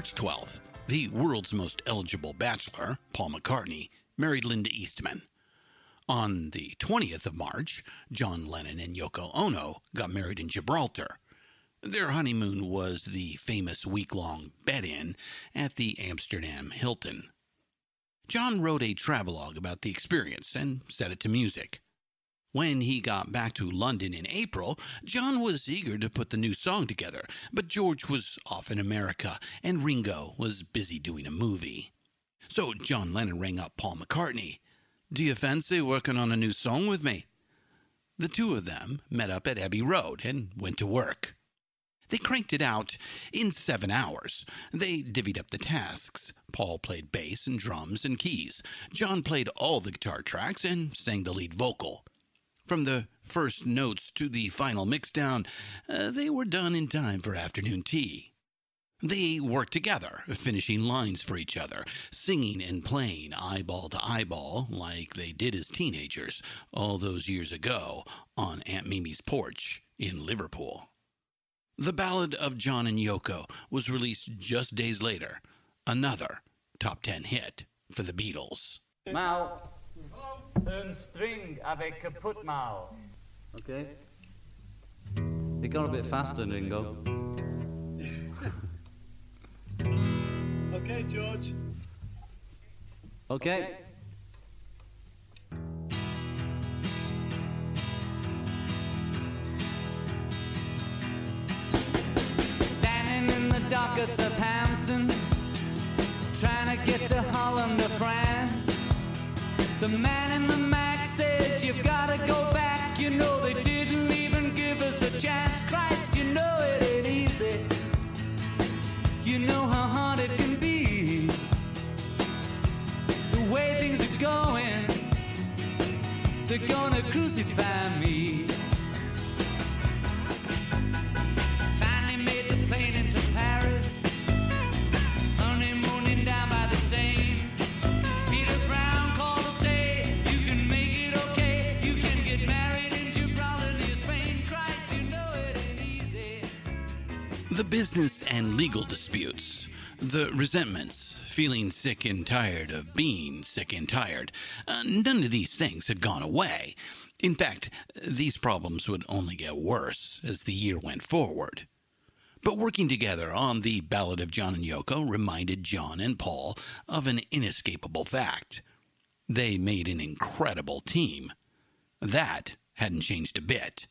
March 12th, the world's most eligible bachelor, Paul McCartney, married Linda Eastman. On the 20th of March, John Lennon and Yoko Ono got married in Gibraltar. Their honeymoon was the famous week long bed in at the Amsterdam Hilton. John wrote a travelogue about the experience and set it to music. When he got back to London in April, John was eager to put the new song together, but George was off in America and Ringo was busy doing a movie. So John Lennon rang up Paul McCartney. Do you fancy working on a new song with me? The two of them met up at Abbey Road and went to work. They cranked it out in seven hours. They divvied up the tasks. Paul played bass and drums and keys. John played all the guitar tracks and sang the lead vocal. From the first notes to the final mixdown, uh, they were done in time for afternoon tea. They worked together, finishing lines for each other, singing and playing eyeball to eyeball like they did as teenagers all those years ago on Aunt Mimi's porch in Liverpool. The Ballad of John and Yoko was released just days later, another top 10 hit for the Beatles. Mal, een string avec kaput mal. Okay. It got a bit faster, Ringo. Okay, George. Okay. Standing in the dock at Southampton, trying to get to Holland or France. The man in the Mac says you've gotta go back. You know they didn't even give us a chance. Christ, you know it ain't easy. You know how hard it can be. The way things are going, they're gonna crucify me. The business and legal disputes, the resentments, feeling sick and tired of being sick and tired, uh, none of these things had gone away. In fact, these problems would only get worse as the year went forward. But working together on the Ballad of John and Yoko reminded John and Paul of an inescapable fact. They made an incredible team. That hadn't changed a bit.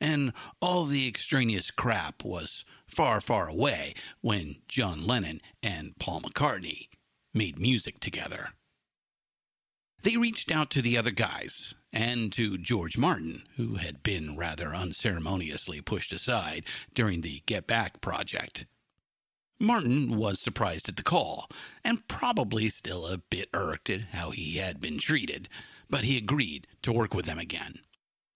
And all the extraneous crap was far, far away when John Lennon and Paul McCartney made music together. They reached out to the other guys and to George Martin, who had been rather unceremoniously pushed aside during the Get Back project. Martin was surprised at the call, and probably still a bit irked at how he had been treated, but he agreed to work with them again.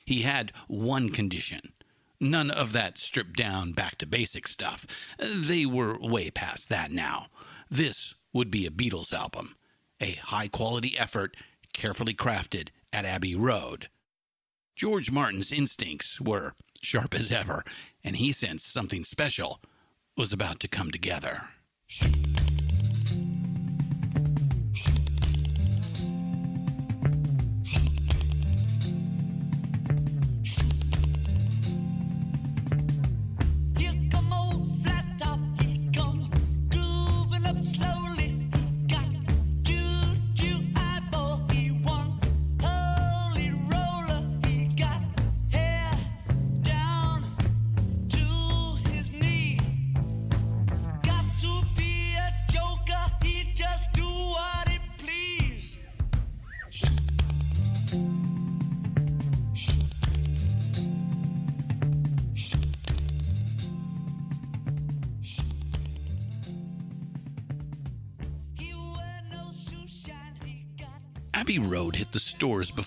He had one condition none of that stripped down back to basic stuff. They were way past that now. This would be a Beatles album, a high quality effort, carefully crafted at Abbey Road. George Martin's instincts were sharp as ever, and he sensed something special was about to come together.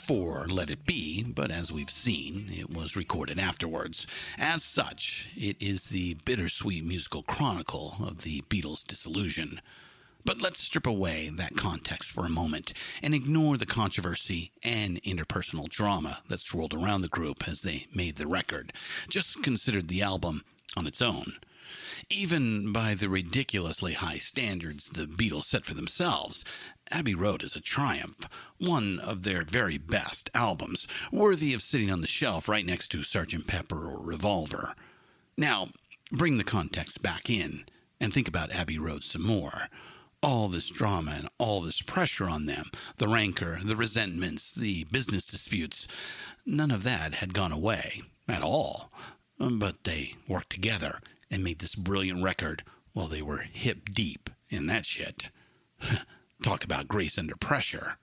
Before Let It Be, but as we've seen, it was recorded afterwards. As such, it is the bittersweet musical chronicle of the Beatles' disillusion. But let's strip away that context for a moment and ignore the controversy and interpersonal drama that swirled around the group as they made the record. Just consider the album on its own. Even by the ridiculously high standards the Beatles set for themselves, Abbey Road is a triumph, one of their very best albums, worthy of sitting on the shelf right next to Sgt. Pepper or Revolver. Now, bring the context back in and think about Abbey Road some more. All this drama and all this pressure on them, the rancor, the resentments, the business disputes, none of that had gone away at all. But they worked together and made this brilliant record while they were hip deep in that shit. Talk about grace under pressure.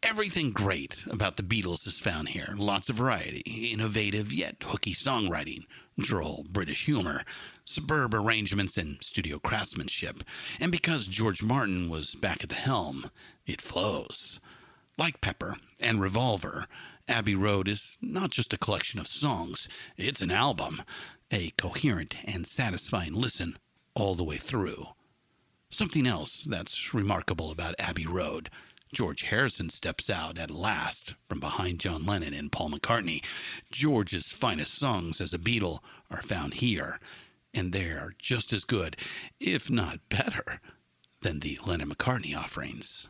Everything great about the Beatles is found here. Lots of variety, innovative yet hooky songwriting, droll British humor, superb arrangements, and studio craftsmanship. And because George Martin was back at the helm, it flows. Like Pepper and Revolver, Abbey Road is not just a collection of songs, it's an album, a coherent and satisfying listen all the way through. Something else that's remarkable about Abbey Road. George Harrison steps out at last from behind John Lennon and Paul McCartney. George's finest songs as a Beatle are found here, and they are just as good, if not better, than the Lennon McCartney offerings.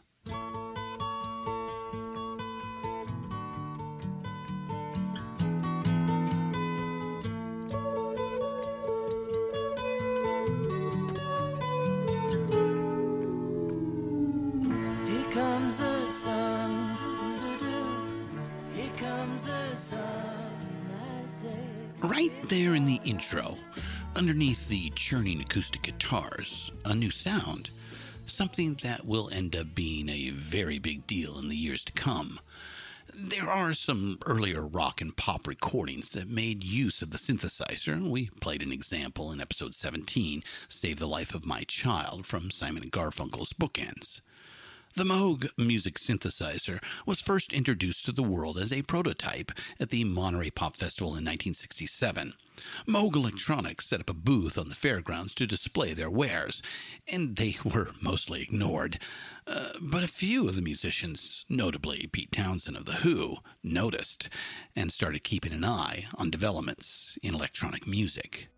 Right there in the intro, underneath the churning acoustic guitars, a new sound. something that will end up being a very big deal in the years to come. There are some earlier rock and pop recordings that made use of the synthesizer. We played an example in episode 17, Save the Life of My Child, from Simon and Garfunkel's Bookends. The Moog music synthesizer was first introduced to the world as a prototype at the Monterey Pop Festival in 1967. Moog Electronics set up a booth on the fairgrounds to display their wares, and they were mostly ignored. Uh, but a few of the musicians, notably Pete Townshend of The Who, noticed and started keeping an eye on developments in electronic music.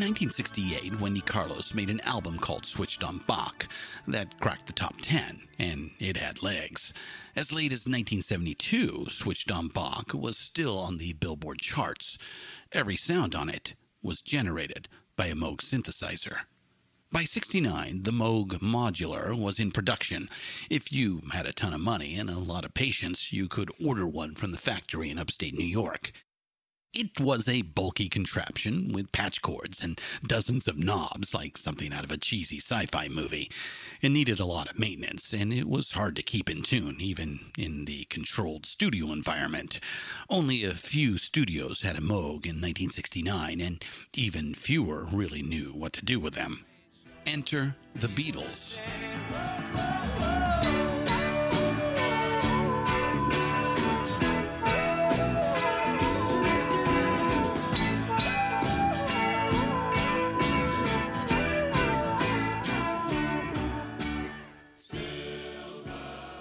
In 1968, Wendy Carlos made an album called Switched on Bach that cracked the top 10, and it had legs. As late as 1972, Switched on Bach was still on the Billboard charts. Every sound on it was generated by a Moog synthesizer. By 69, the Moog Modular was in production. If you had a ton of money and a lot of patience, you could order one from the factory in upstate New York. It was a bulky contraption with patch cords and dozens of knobs, like something out of a cheesy sci fi movie. It needed a lot of maintenance, and it was hard to keep in tune, even in the controlled studio environment. Only a few studios had a Moog in 1969, and even fewer really knew what to do with them. Enter the Beatles.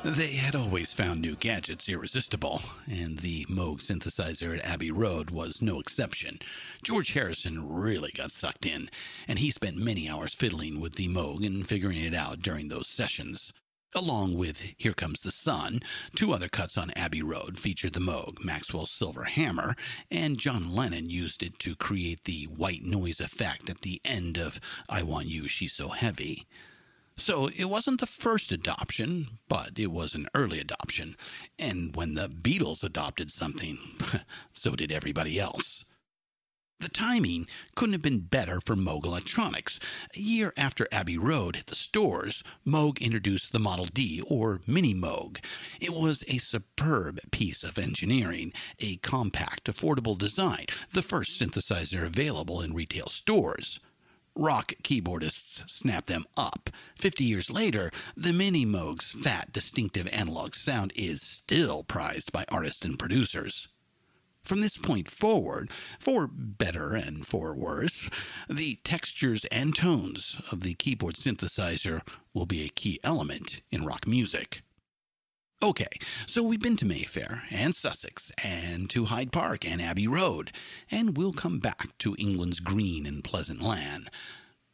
They had always found new gadgets irresistible, and the Moog synthesizer at Abbey Road was no exception. George Harrison really got sucked in, and he spent many hours fiddling with the Moog and figuring it out during those sessions. Along with Here Comes the Sun, two other cuts on Abbey Road featured the Moog, Maxwell's Silver Hammer, and John Lennon used it to create the white noise effect at the end of I Want You, She's So Heavy. So it wasn't the first adoption, but it was an early adoption. And when the Beatles adopted something, so did everybody else. The timing couldn't have been better for Moog Electronics. A year after Abbey Road hit the stores, Moog introduced the Model D, or Mini Moog. It was a superb piece of engineering, a compact, affordable design, the first synthesizer available in retail stores. Rock keyboardists snapped them up. Fifty years later, the Mini Moog's fat, distinctive analog sound is still prized by artists and producers. From this point forward, for better and for worse, the textures and tones of the keyboard synthesizer will be a key element in rock music. Okay, so we've been to Mayfair and Sussex and to Hyde Park and Abbey Road, and we'll come back to England's green and pleasant land.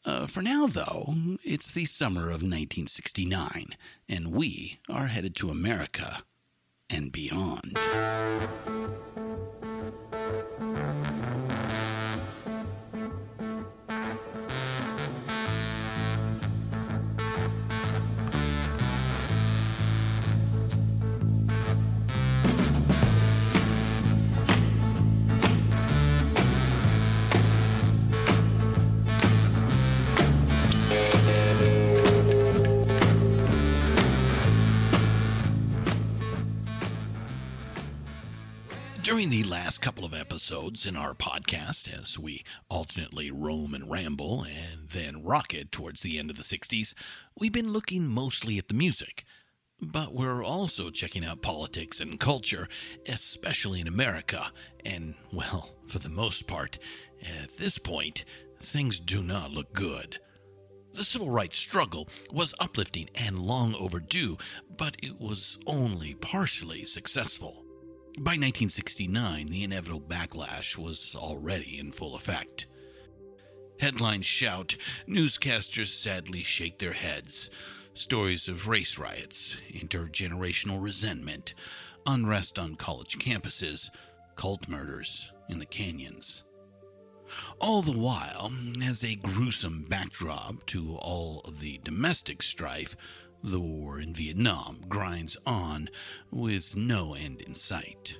Uh, for now, though, it's the summer of 1969, and we are headed to America and beyond. During the last couple of episodes in our podcast, as we alternately roam and ramble and then rocket towards the end of the 60s, we've been looking mostly at the music. But we're also checking out politics and culture, especially in America. And, well, for the most part, at this point, things do not look good. The civil rights struggle was uplifting and long overdue, but it was only partially successful. By 1969, the inevitable backlash was already in full effect. Headlines shout, newscasters sadly shake their heads. Stories of race riots, intergenerational resentment, unrest on college campuses, cult murders in the canyons. All the while, as a gruesome backdrop to all the domestic strife, the war in Vietnam grinds on with no end in sight.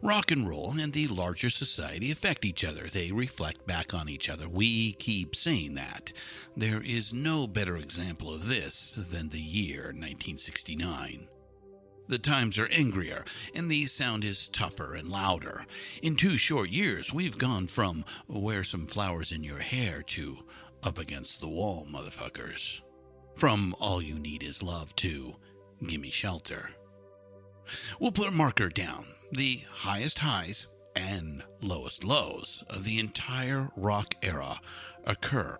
Rock and roll and the larger society affect each other. They reflect back on each other. We keep saying that. There is no better example of this than the year 1969. The times are angrier, and the sound is tougher and louder. In two short years, we've gone from wear some flowers in your hair to up against the wall, motherfuckers. From all you need is love to gimme shelter. We'll put a marker down. The highest highs and lowest lows of the entire rock era occur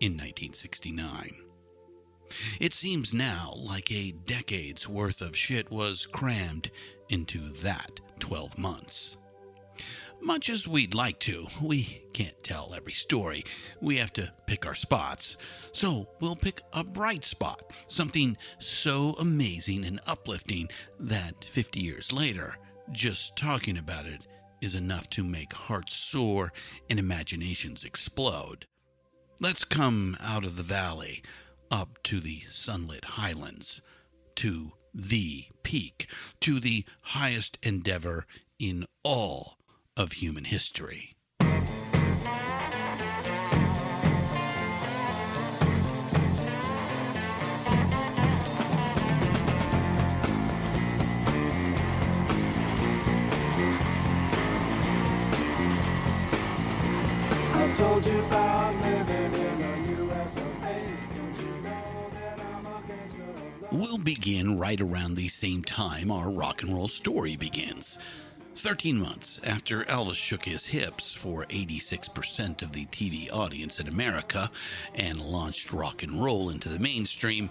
in 1969. It seems now like a decade's worth of shit was crammed into that 12 months. Much as we'd like to, we can't tell every story. We have to pick our spots. So we'll pick a bright spot, something so amazing and uplifting that 50 years later, just talking about it is enough to make hearts soar and imaginations explode. Let's come out of the valley, up to the sunlit highlands, to the peak, to the highest endeavor in all of human history. I told you about living in the US of A. Don't you know that I'm a gangster of the We'll begin right around the same time our rock and roll story begins. 13 months after Elvis shook his hips for 86% of the TV audience in America and launched rock and roll into the mainstream,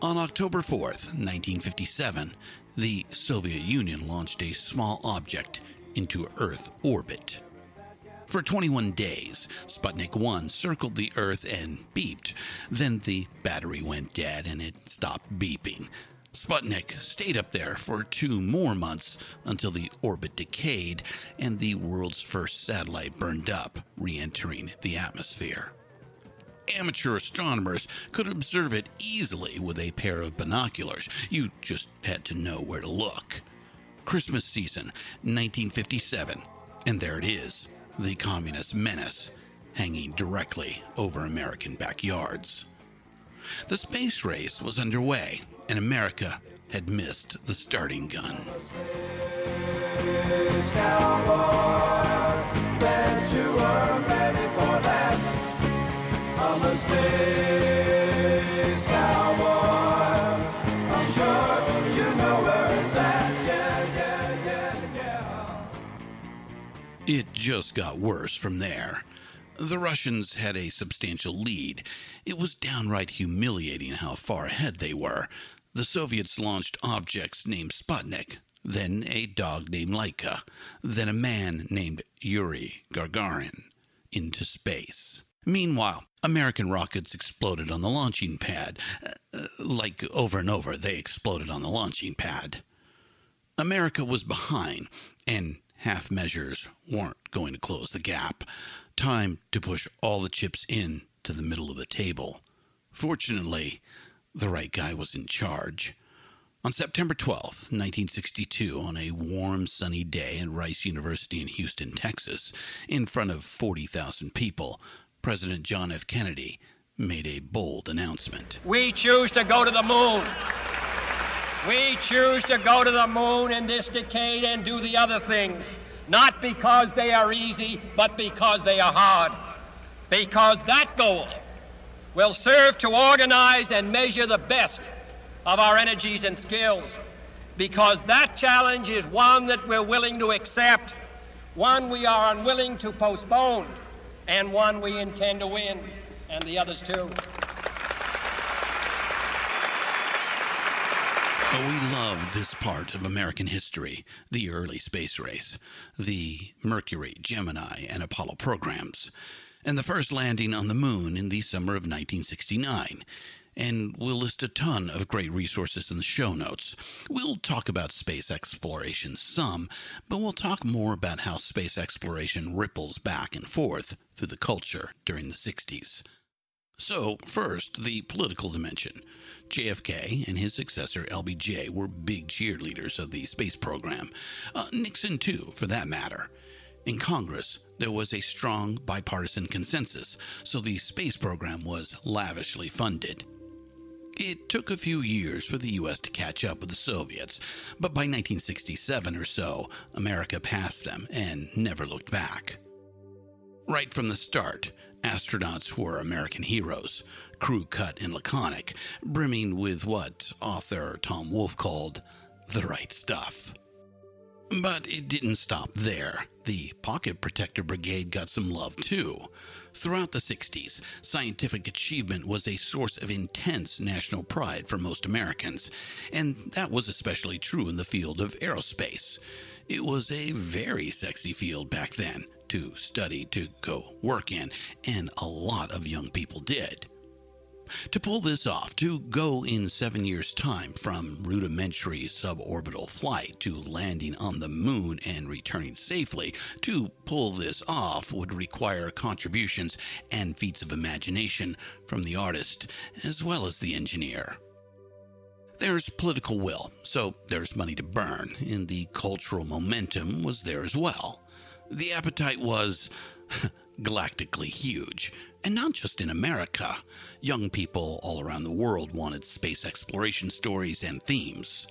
on October 4th, 1957, the Soviet Union launched a small object into Earth orbit. For 21 days, Sputnik 1 circled the Earth and beeped. Then the battery went dead and it stopped beeping. Sputnik stayed up there for two more months until the orbit decayed and the world's first satellite burned up, re entering the atmosphere. Amateur astronomers could observe it easily with a pair of binoculars. You just had to know where to look. Christmas season, 1957, and there it is, the communist menace, hanging directly over American backyards. The space race was underway, and America had missed the starting gun. It just got worse from there. The Russians had a substantial lead. It was downright humiliating how far ahead they were. The Soviets launched objects named Sputnik, then a dog named Laika, then a man named Yuri Gagarin into space. Meanwhile, American rockets exploded on the launching pad. Uh, like over and over, they exploded on the launching pad. America was behind, and half measures weren't going to close the gap. Time to push all the chips in to the middle of the table. Fortunately, the right guy was in charge. On September 12th, 1962, on a warm, sunny day at Rice University in Houston, Texas, in front of 40,000 people, President John F. Kennedy made a bold announcement. We choose to go to the moon. We choose to go to the moon in this decade and do the other things, not because they are easy, but because they are hard. Because that goal will serve to organize and measure the best of our energies and skills. Because that challenge is one that we're willing to accept, one we are unwilling to postpone, and one we intend to win, and the others too. But we love this part of American history the early space race, the Mercury, Gemini, and Apollo programs, and the first landing on the moon in the summer of 1969. and we'll list a ton of great resources in the show notes. We'll talk about space exploration some, but we'll talk more about how space exploration ripples back and forth through the culture during the 60s. So, first, the political dimension. JFK and his successor LBJ were big cheerleaders of the space program. Uh, Nixon, too, for that matter. In Congress, there was a strong bipartisan consensus, so the space program was lavishly funded. It took a few years for the U.S. to catch up with the Soviets, but by 1967 or so, America passed them and never looked back. Right from the start, astronauts were American heroes, crew cut and laconic, brimming with what author Tom Wolfe called the right stuff. But it didn't stop there. The Pocket Protector Brigade got some love too. Throughout the 60s, scientific achievement was a source of intense national pride for most Americans, and that was especially true in the field of aerospace. It was a very sexy field back then to study, to go work in, and a lot of young people did. To pull this off, to go in seven years' time from rudimentary suborbital flight to landing on the moon and returning safely, to pull this off would require contributions and feats of imagination from the artist as well as the engineer. There's political will, so there's money to burn, and the cultural momentum was there as well. The appetite was galactically huge. And not just in America. Young people all around the world wanted space exploration stories and themes.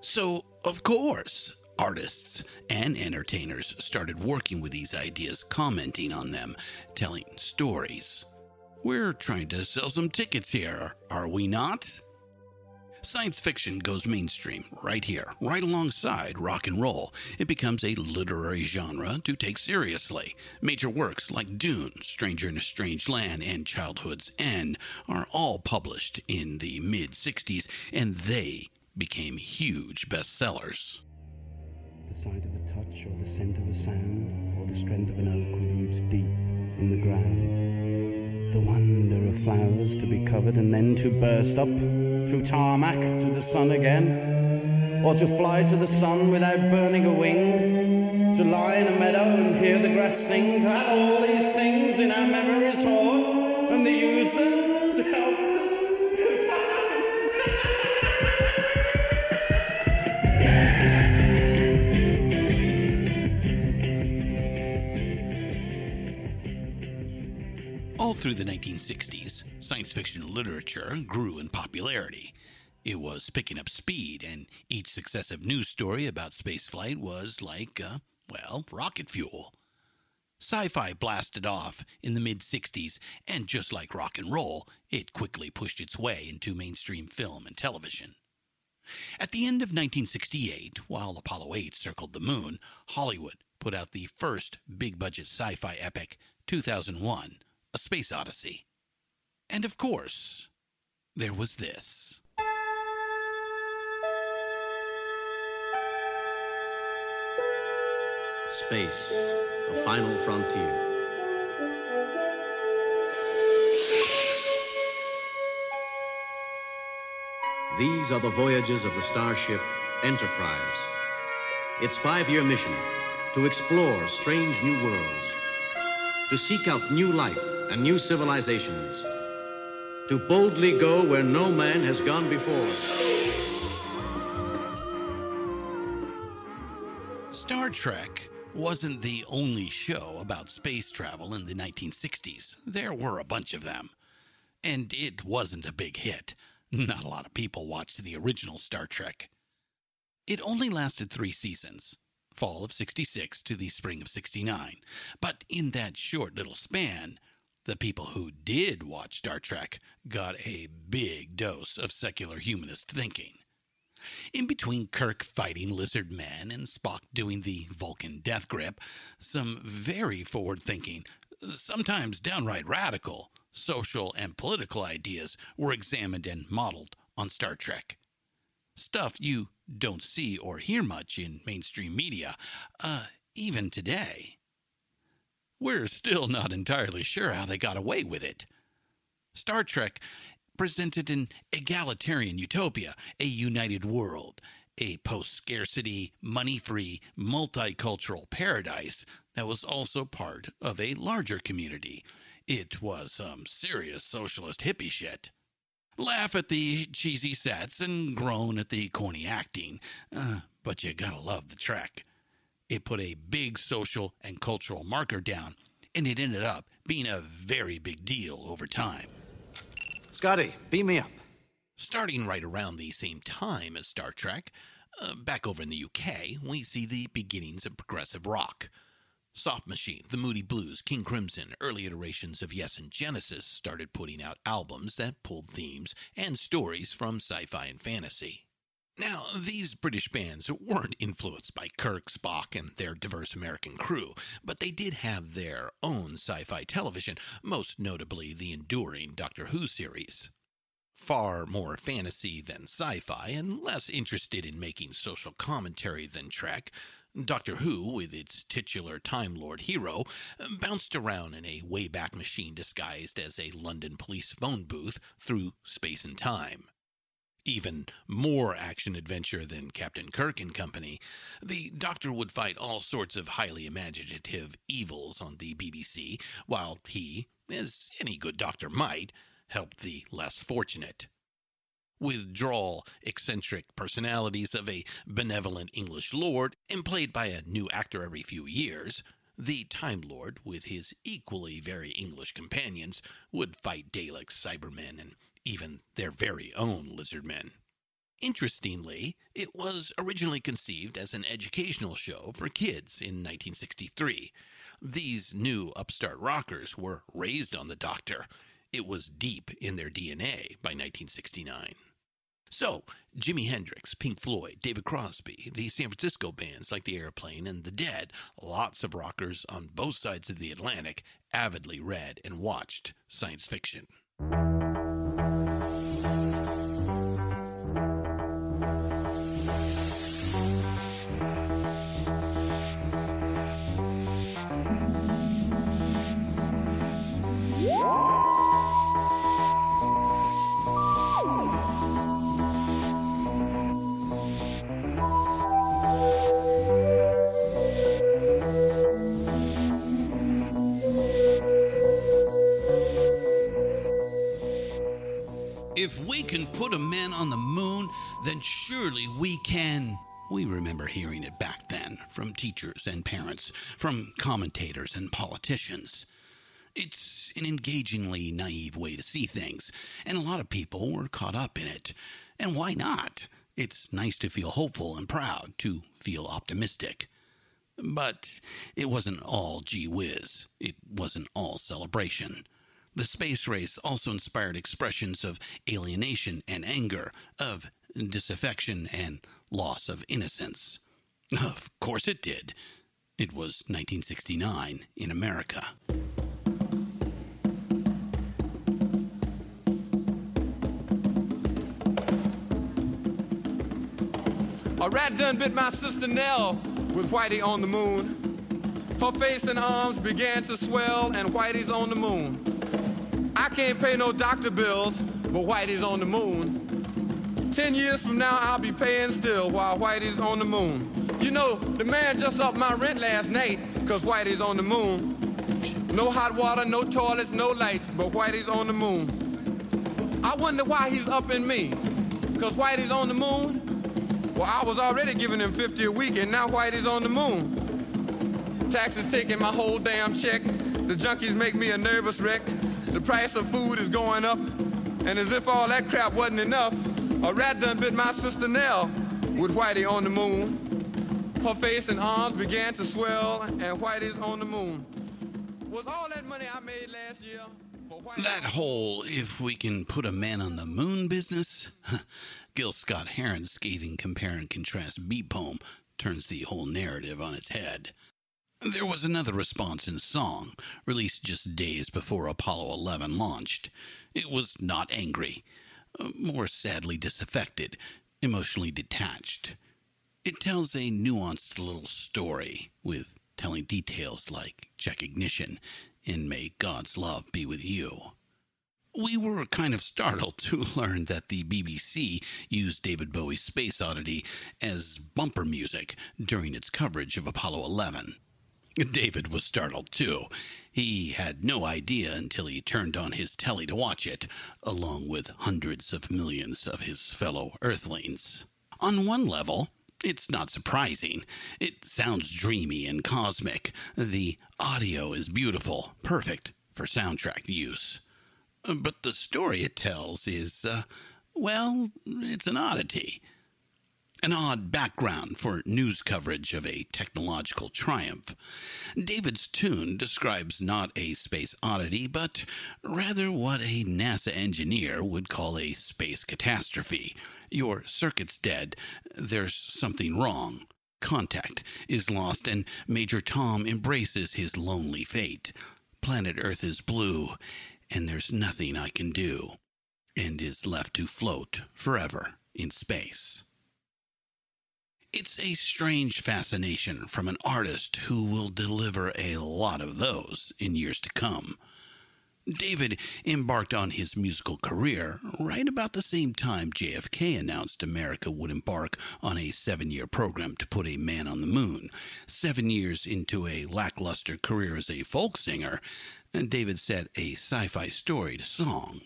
So, of course, artists and entertainers started working with these ideas, commenting on them, telling stories. We're trying to sell some tickets here, are we not? Science fiction goes mainstream right here, right alongside rock and roll. It becomes a literary genre to take seriously. Major works like Dune, Stranger in a Strange Land, and Childhood's End are all published in the mid 60s, and they became huge bestsellers. The sight of a touch, or the scent of a sound, or the strength of an oak with roots deep in the ground. The wonder flowers to be covered and then to burst up through tarmac to the sun again, or to fly to the sun without burning a wing, to lie in a meadow and hear the grass sing, to have all these things through the 1960s, science fiction literature grew in popularity. It was picking up speed, and each successive news story about spaceflight was like, uh, well, rocket fuel. Sci fi blasted off in the mid 60s, and just like rock and roll, it quickly pushed its way into mainstream film and television. At the end of 1968, while Apollo 8 circled the moon, Hollywood put out the first big budget sci fi epic, 2001 A Space Odyssey. And of course, there was this. Space, the final frontier. These are the voyages of the starship Enterprise. Its five year mission to explore strange new worlds, to seek out new life and new civilizations, to boldly go where no man has gone before. Star Trek wasn't the only show about space travel in the 1960s. There were a bunch of them. And it wasn't a big hit. Not a lot of people watched the original Star Trek. It only lasted three seasons fall of 66 to the spring of 69. But in that short little span, the people who did watch Star Trek got a big dose of secular humanist thinking. In between Kirk fighting lizard men and Spock doing the Vulcan death grip, some very forward thinking, sometimes downright radical, social and political ideas were examined and modeled on Star Trek. Stuff you don't see or hear much in mainstream media, uh, even today. We're still not entirely sure how they got away with it. Star Trek presented an egalitarian utopia, a united world, a post scarcity, money free, multicultural paradise that was also part of a larger community. It was some serious socialist hippie shit. Laugh at the cheesy sets and groan at the corny acting, uh, but you gotta love the trek. It put a big social and cultural marker down, and it ended up being a very big deal over time. Scotty, beam me up. Starting right around the same time as Star Trek, uh, back over in the UK, we see the beginnings of progressive rock. Soft Machine, The Moody Blues, King Crimson, early iterations of Yes and Genesis started putting out albums that pulled themes and stories from sci fi and fantasy. Now, these British bands weren't influenced by Kirk, Spock, and their diverse American crew, but they did have their own sci fi television, most notably the enduring Doctor Who series. Far more fantasy than sci fi, and less interested in making social commentary than Trek, Doctor Who, with its titular Time Lord hero, bounced around in a Wayback Machine disguised as a London police phone booth through space and time. Even more action adventure than Captain Kirk and Company, the Doctor would fight all sorts of highly imaginative evils on the BBC, while he, as any good doctor might, helped the less fortunate. With droll, eccentric personalities of a benevolent English lord, and played by a new actor every few years, the Time Lord, with his equally very English companions, would fight Daleks, Cybermen, and even their very own lizard men. Interestingly, it was originally conceived as an educational show for kids in 1963. These new upstart rockers were raised on the Doctor. It was deep in their DNA by 1969. So, Jimi Hendrix, Pink Floyd, David Crosby, the San Francisco bands like The Airplane and The Dead, lots of rockers on both sides of the Atlantic avidly read and watched science fiction. Man on the moon, then surely we can. We remember hearing it back then from teachers and parents, from commentators and politicians. It's an engagingly naive way to see things, and a lot of people were caught up in it. And why not? It's nice to feel hopeful and proud, to feel optimistic. But it wasn't all gee whiz. It wasn't all celebration. The space race also inspired expressions of alienation and anger, of disaffection and loss of innocence. Of course it did. It was 1969 in America. A rat done bit my sister Nell with Whitey on the moon. Her face and arms began to swell, and Whitey's on the moon. I can't pay no doctor bills, but Whitey's on the moon. Ten years from now, I'll be paying still while Whitey's on the moon. You know, the man just upped my rent last night, cause Whitey's on the moon. No hot water, no toilets, no lights, but Whitey's on the moon. I wonder why he's upping me, cause Whitey's on the moon? Well, I was already giving him 50 a week, and now Whitey's on the moon. Taxes taking my whole damn check. The junkies make me a nervous wreck. The price of food is going up. And as if all that crap wasn't enough, a rat done bit my sister Nell with Whitey on the moon. Her face and arms began to swell, and Whitey's on the moon. Was all that money I made last year? That whole if we can put a man on the moon business? Gil Scott Heron's scathing compare and contrast beat poem turns the whole narrative on its head. There was another response in song, released just days before Apollo 11 launched. It was not angry, uh, more sadly disaffected, emotionally detached. It tells a nuanced little story, with telling details like check ignition and may God's love be with you. We were kind of startled to learn that the BBC used David Bowie's Space Oddity as bumper music during its coverage of Apollo 11. David was startled too. He had no idea until he turned on his telly to watch it, along with hundreds of millions of his fellow Earthlings. On one level, it's not surprising. It sounds dreamy and cosmic. The audio is beautiful, perfect for soundtrack use. But the story it tells is, uh, well, it's an oddity. An odd background for news coverage of a technological triumph. David's tune describes not a space oddity, but rather what a NASA engineer would call a space catastrophe. Your circuit's dead. There's something wrong. Contact is lost, and Major Tom embraces his lonely fate. Planet Earth is blue, and there's nothing I can do, and is left to float forever in space. It's a strange fascination from an artist who will deliver a lot of those in years to come. David embarked on his musical career right about the same time JFK announced America would embark on a seven year program to put a man on the moon. Seven years into a lackluster career as a folk singer, David set a sci fi story to song.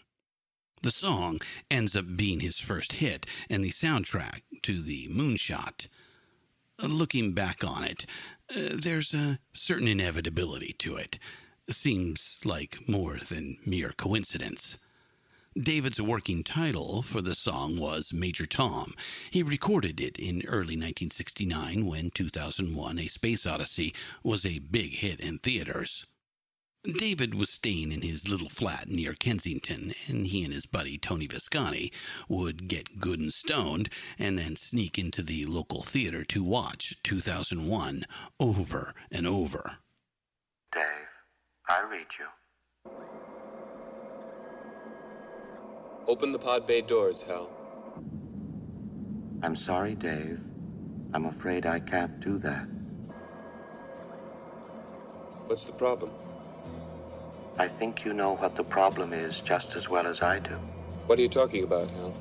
The song ends up being his first hit and the soundtrack to the Moonshot. Looking back on it, uh, there's a certain inevitability to it. Seems like more than mere coincidence. David's working title for the song was Major Tom. He recorded it in early 1969 when 2001 A Space Odyssey was a big hit in theaters. David was staying in his little flat near Kensington, and he and his buddy Tony Visconti would get good and stoned and then sneak into the local theater to watch 2001 over and over. Dave, I read you. Open the pod bay doors, Hal. I'm sorry, Dave. I'm afraid I can't do that. What's the problem? I think you know what the problem is just as well as I do. What are you talking about, Hal?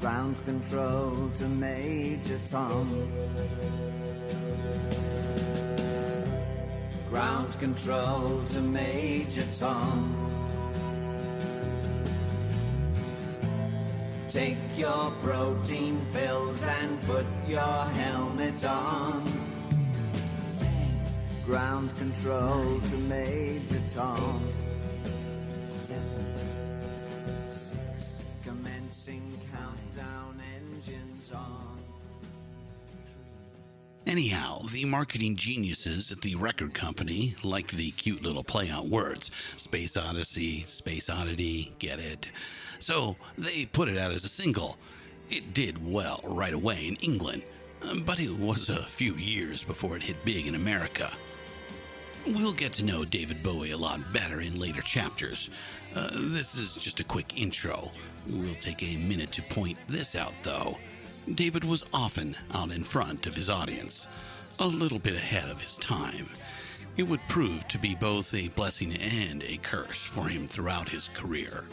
Ground control to Major Tom. Ground control to Major Tom. Take your protein pills and put your helmet on. Ground control to Major Tom. Seven, six, commencing countdown, engines on. Anyhow, the marketing geniuses at the record company liked the cute little play on words Space Odyssey, Space Oddity, get it? So they put it out as a single. It did well right away in England, but it was a few years before it hit big in America. We'll get to know David Bowie a lot better in later chapters. Uh, this is just a quick intro. We'll take a minute to point this out, though. David was often out in front of his audience, a little bit ahead of his time. It would prove to be both a blessing and a curse for him throughout his career.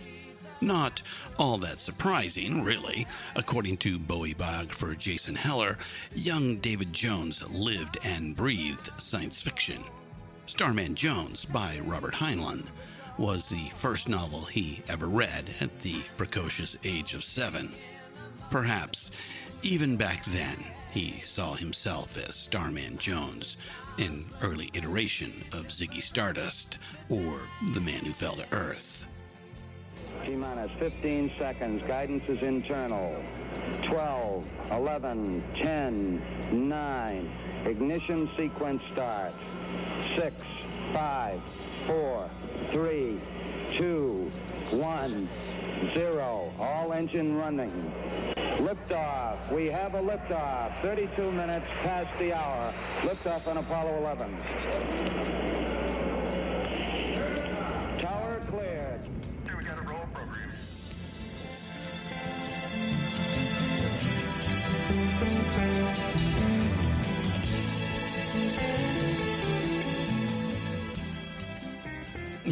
Not all that surprising, really. According to Bowie biographer Jason Heller, young David Jones lived and breathed science fiction. Starman Jones by Robert Heinlein was the first novel he ever read at the precocious age of seven. Perhaps even back then he saw himself as Starman Jones, an early iteration of Ziggy Stardust or the man who fell to Earth. T minus 15 seconds. Guidance is internal. 12, 11, 10, 9. Ignition sequence starts. 6, 5, 4, 3, 2, 1, 0. All engine running. Liftoff. We have a liftoff. 32 minutes past the hour. Liftoff on Apollo 11.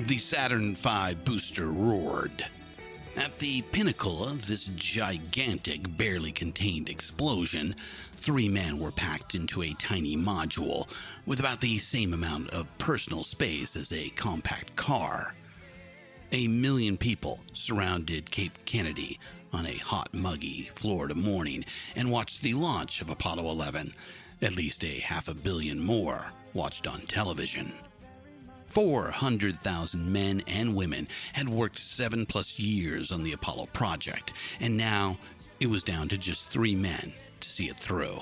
The Saturn V booster roared. At the pinnacle of this gigantic, barely contained explosion, three men were packed into a tiny module with about the same amount of personal space as a compact car. A million people surrounded Cape Kennedy on a hot, muggy Florida morning and watched the launch of Apollo 11. At least a half a billion more watched on television. 400,000 men and women had worked seven plus years on the Apollo project, and now it was down to just three men to see it through.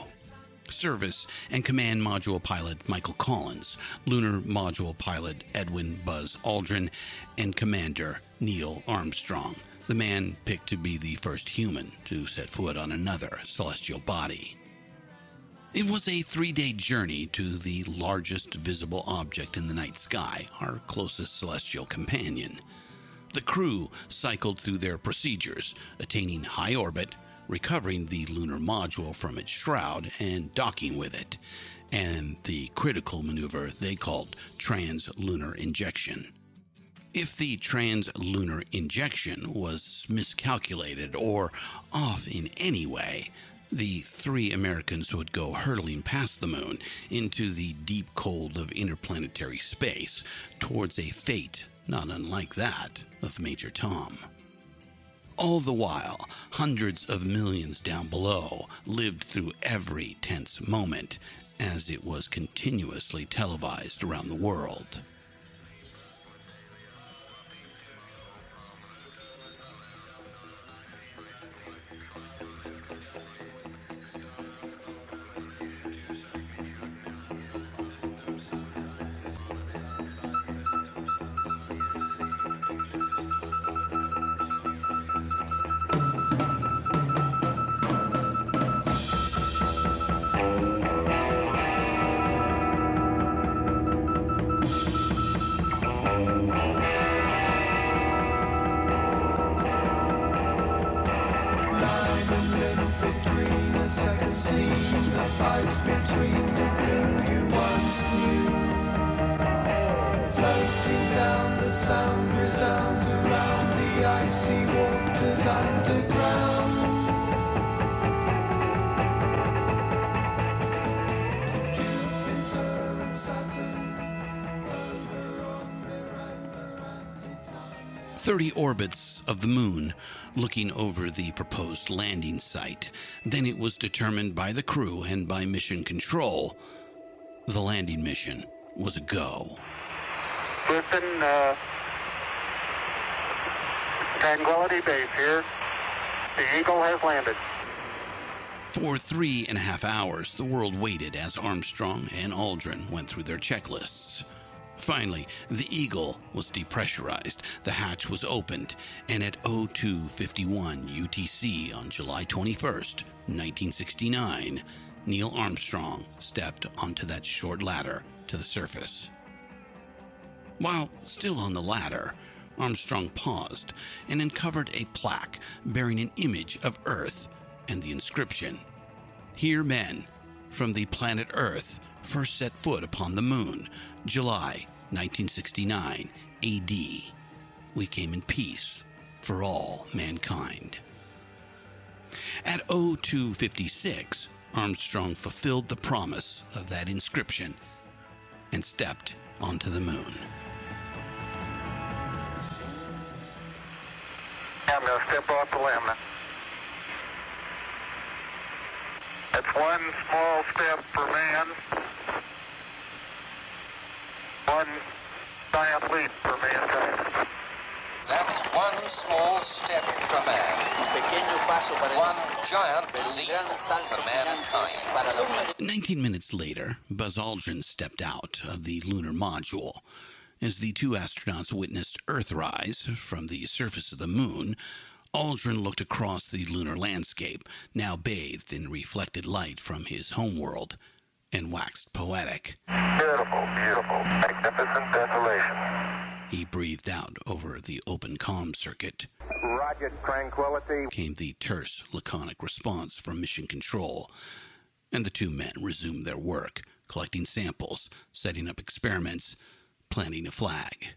Service and Command Module Pilot Michael Collins, Lunar Module Pilot Edwin Buzz Aldrin, and Commander Neil Armstrong, the man picked to be the first human to set foot on another celestial body. It was a three day journey to the largest visible object in the night sky, our closest celestial companion. The crew cycled through their procedures, attaining high orbit, recovering the lunar module from its shroud, and docking with it, and the critical maneuver they called translunar injection. If the translunar injection was miscalculated or off in any way, the three Americans would go hurtling past the moon into the deep cold of interplanetary space towards a fate not unlike that of Major Tom. All the while, hundreds of millions down below lived through every tense moment as it was continuously televised around the world. The 30 orbits of the moon looking over the proposed landing site. Then it was determined by the crew and by mission control the landing mission was a go. Listen, uh, Tranquility Base here. The Eagle has landed. For three and a half hours, the world waited as Armstrong and Aldrin went through their checklists. Finally, the Eagle was depressurized, the hatch was opened, and at 0251 UTC on July 21st, 1969, Neil Armstrong stepped onto that short ladder to the surface. While still on the ladder, Armstrong paused and uncovered a plaque bearing an image of Earth and the inscription Here men from the planet Earth first set foot upon the moon, July 1969 AD. We came in peace for all mankind. At 0256, Armstrong fulfilled the promise of that inscription and stepped onto the moon. I'm going to step off the limb. That's one small step for man, one giant leap for mankind. That's one small step for man. Pequeño paso para one giant leap for mankind. 19 minutes later, Buzz Aldrin stepped out of the lunar module. As the two astronauts witnessed Earthrise from the surface of the moon, Aldrin looked across the lunar landscape, now bathed in reflected light from his homeworld, and waxed poetic. Beautiful, beautiful, magnificent desolation. He breathed out over the open comm circuit. Roger, tranquility. Came the terse, laconic response from Mission Control, and the two men resumed their work, collecting samples, setting up experiments, planting a flag.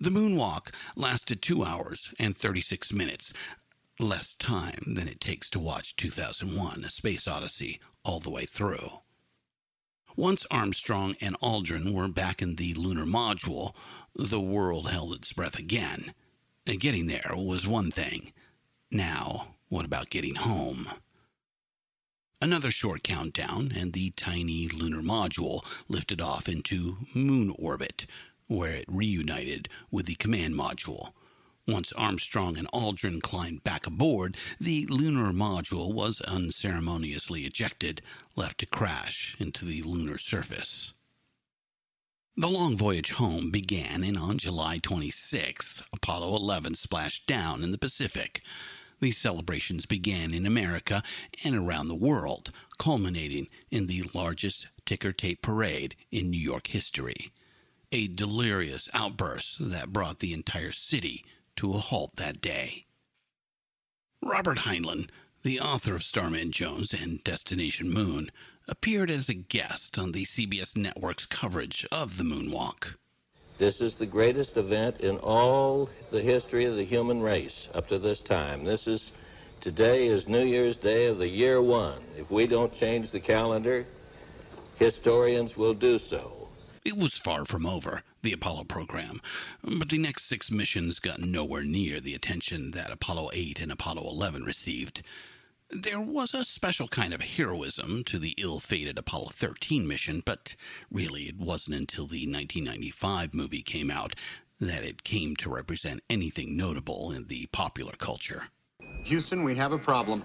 The moonwalk lasted 2 hours and 36 minutes, less time than it takes to watch 2001 A Space Odyssey all the way through. Once Armstrong and Aldrin were back in the lunar module, the world held its breath again. Getting there was one thing. Now, what about getting home? Another short countdown, and the tiny lunar module lifted off into moon orbit, where it reunited with the command module. Once Armstrong and Aldrin climbed back aboard, the lunar module was unceremoniously ejected, left to crash into the lunar surface. The long voyage home began, and on July 26th, Apollo 11 splashed down in the Pacific. These celebrations began in America and around the world, culminating in the largest ticker tape parade in New York history. A delirious outburst that brought the entire city to a halt that day. Robert Heinlein, the author of Starman Jones and Destination Moon, appeared as a guest on the CBS network's coverage of the moonwalk. This is the greatest event in all the history of the human race up to this time. This is today is New Year's Day of the year one. If we don't change the calendar, historians will do so. It was far from over, the Apollo program, but the next six missions got nowhere near the attention that Apollo 8 and Apollo 11 received. There was a special kind of heroism to the ill fated Apollo 13 mission, but really it wasn't until the 1995 movie came out that it came to represent anything notable in the popular culture. Houston, we have a problem.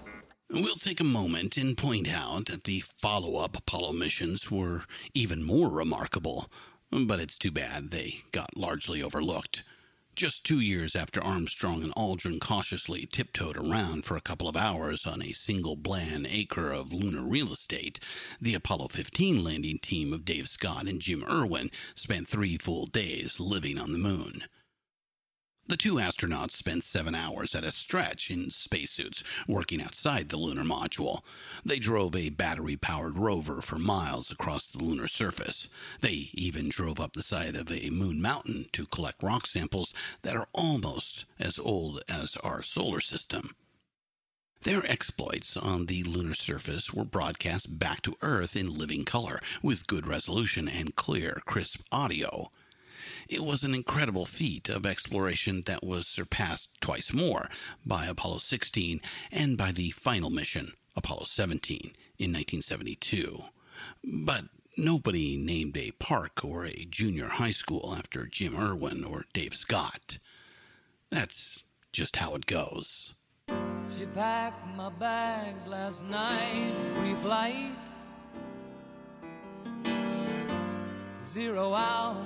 We'll take a moment and point out that the follow up Apollo missions were even more remarkable, but it's too bad they got largely overlooked. Just two years after Armstrong and Aldrin cautiously tiptoed around for a couple of hours on a single bland acre of lunar real estate, the Apollo 15 landing team of Dave Scott and Jim Irwin spent three full days living on the moon. The two astronauts spent seven hours at a stretch in spacesuits working outside the lunar module. They drove a battery powered rover for miles across the lunar surface. They even drove up the side of a moon mountain to collect rock samples that are almost as old as our solar system. Their exploits on the lunar surface were broadcast back to Earth in living color with good resolution and clear, crisp audio. It was an incredible feat of exploration that was surpassed twice more by Apollo 16 and by the final mission, Apollo 17, in 1972. But nobody named a park or a junior high school after Jim Irwin or Dave Scott. That's just how it goes. She packed my bags last night, pre-flight. Zero hour,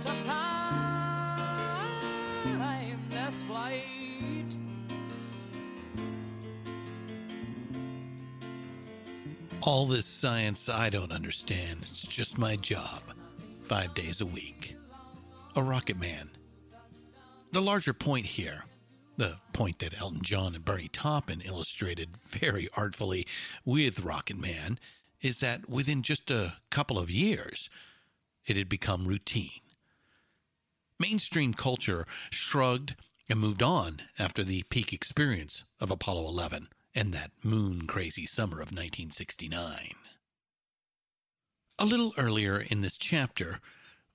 such a flight. All this science I don't understand. It's just my job. Five days a week. A rocket man. The larger point here, the point that Elton John and Bernie Taupin illustrated very artfully with Rocket Man, is that within just a couple of years, it had become routine. Mainstream culture shrugged and moved on after the peak experience of Apollo 11 and that moon crazy summer of 1969. A little earlier in this chapter,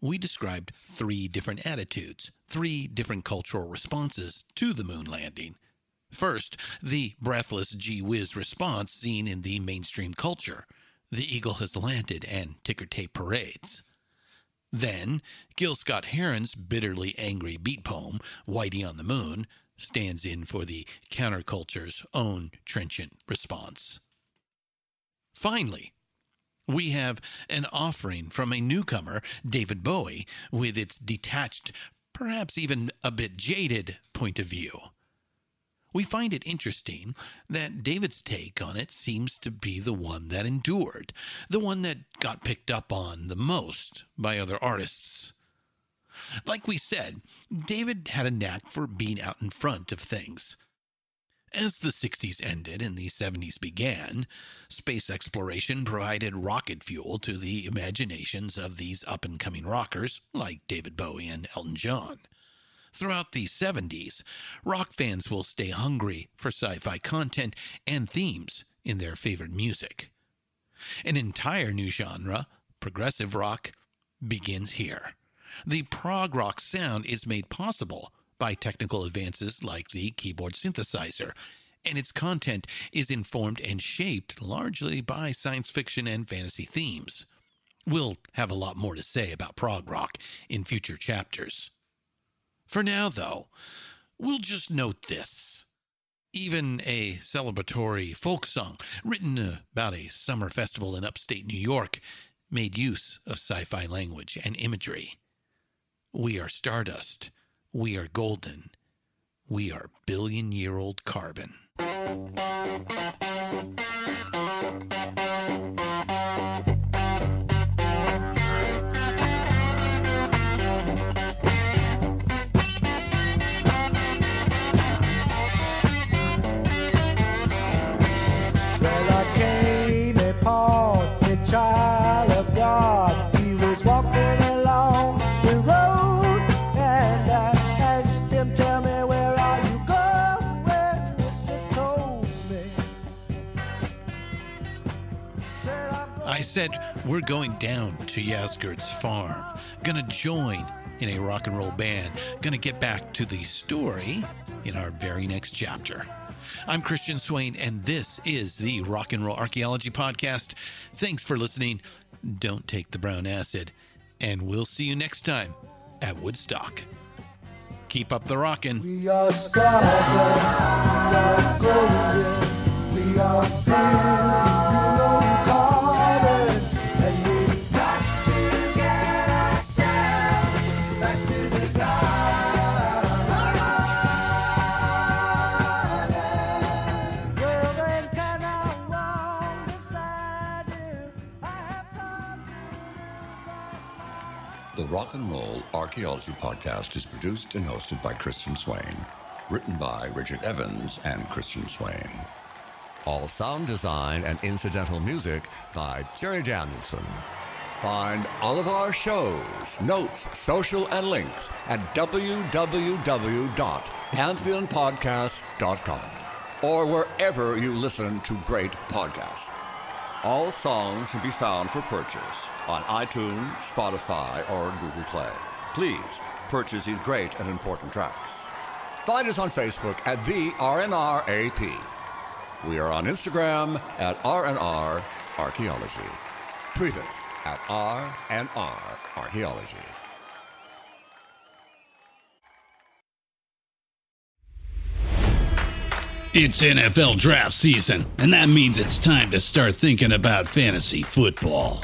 we described three different attitudes, three different cultural responses to the moon landing. First, the breathless gee whiz response seen in the mainstream culture the eagle has landed and ticker tape parades. Then, Gil Scott Heron's bitterly angry beat poem, Whitey on the Moon, stands in for the counterculture's own trenchant response. Finally, We have an offering from a newcomer, David Bowie, with its detached, perhaps even a bit jaded point of view. We find it interesting that David's take on it seems to be the one that endured, the one that got picked up on the most by other artists. Like we said, David had a knack for being out in front of things. As the 60s ended and the 70s began, space exploration provided rocket fuel to the imaginations of these up and coming rockers like David Bowie and Elton John. Throughout the 70s, rock fans will stay hungry for sci fi content and themes in their favorite music. An entire new genre, progressive rock, begins here. The prog rock sound is made possible by technical advances like the keyboard synthesizer, and its content is informed and shaped largely by science fiction and fantasy themes. We'll have a lot more to say about prog rock in future chapters. For now, though, we'll just note this. Even a celebratory folk song written about a summer festival in upstate New York made use of sci fi language and imagery. We are stardust. We are golden. We are billion year old carbon. Said, we're going down to Yasgur's farm. Gonna join in a rock and roll band. Gonna get back to the story in our very next chapter. I'm Christian Swain, and this is the Rock and Roll Archaeology Podcast. Thanks for listening. Don't take the brown acid, and we'll see you next time at Woodstock. Keep up the rockin'. We are we are golden, we are Rock and Roll Archaeology Podcast is produced and hosted by Christian Swain. Written by Richard Evans and Christian Swain. All sound design and incidental music by Jerry Danielson. Find all of our shows, notes, social, and links at www.pantheonpodcast.com or wherever you listen to great podcasts. All songs can be found for purchase on iTunes, Spotify, or Google Play. Please purchase these great and important tracks. Find us on Facebook at the RNRAP. We are on Instagram at RNR Archaeology. Tweet us at RNR Archaeology. It's NFL draft season, and that means it's time to start thinking about fantasy football.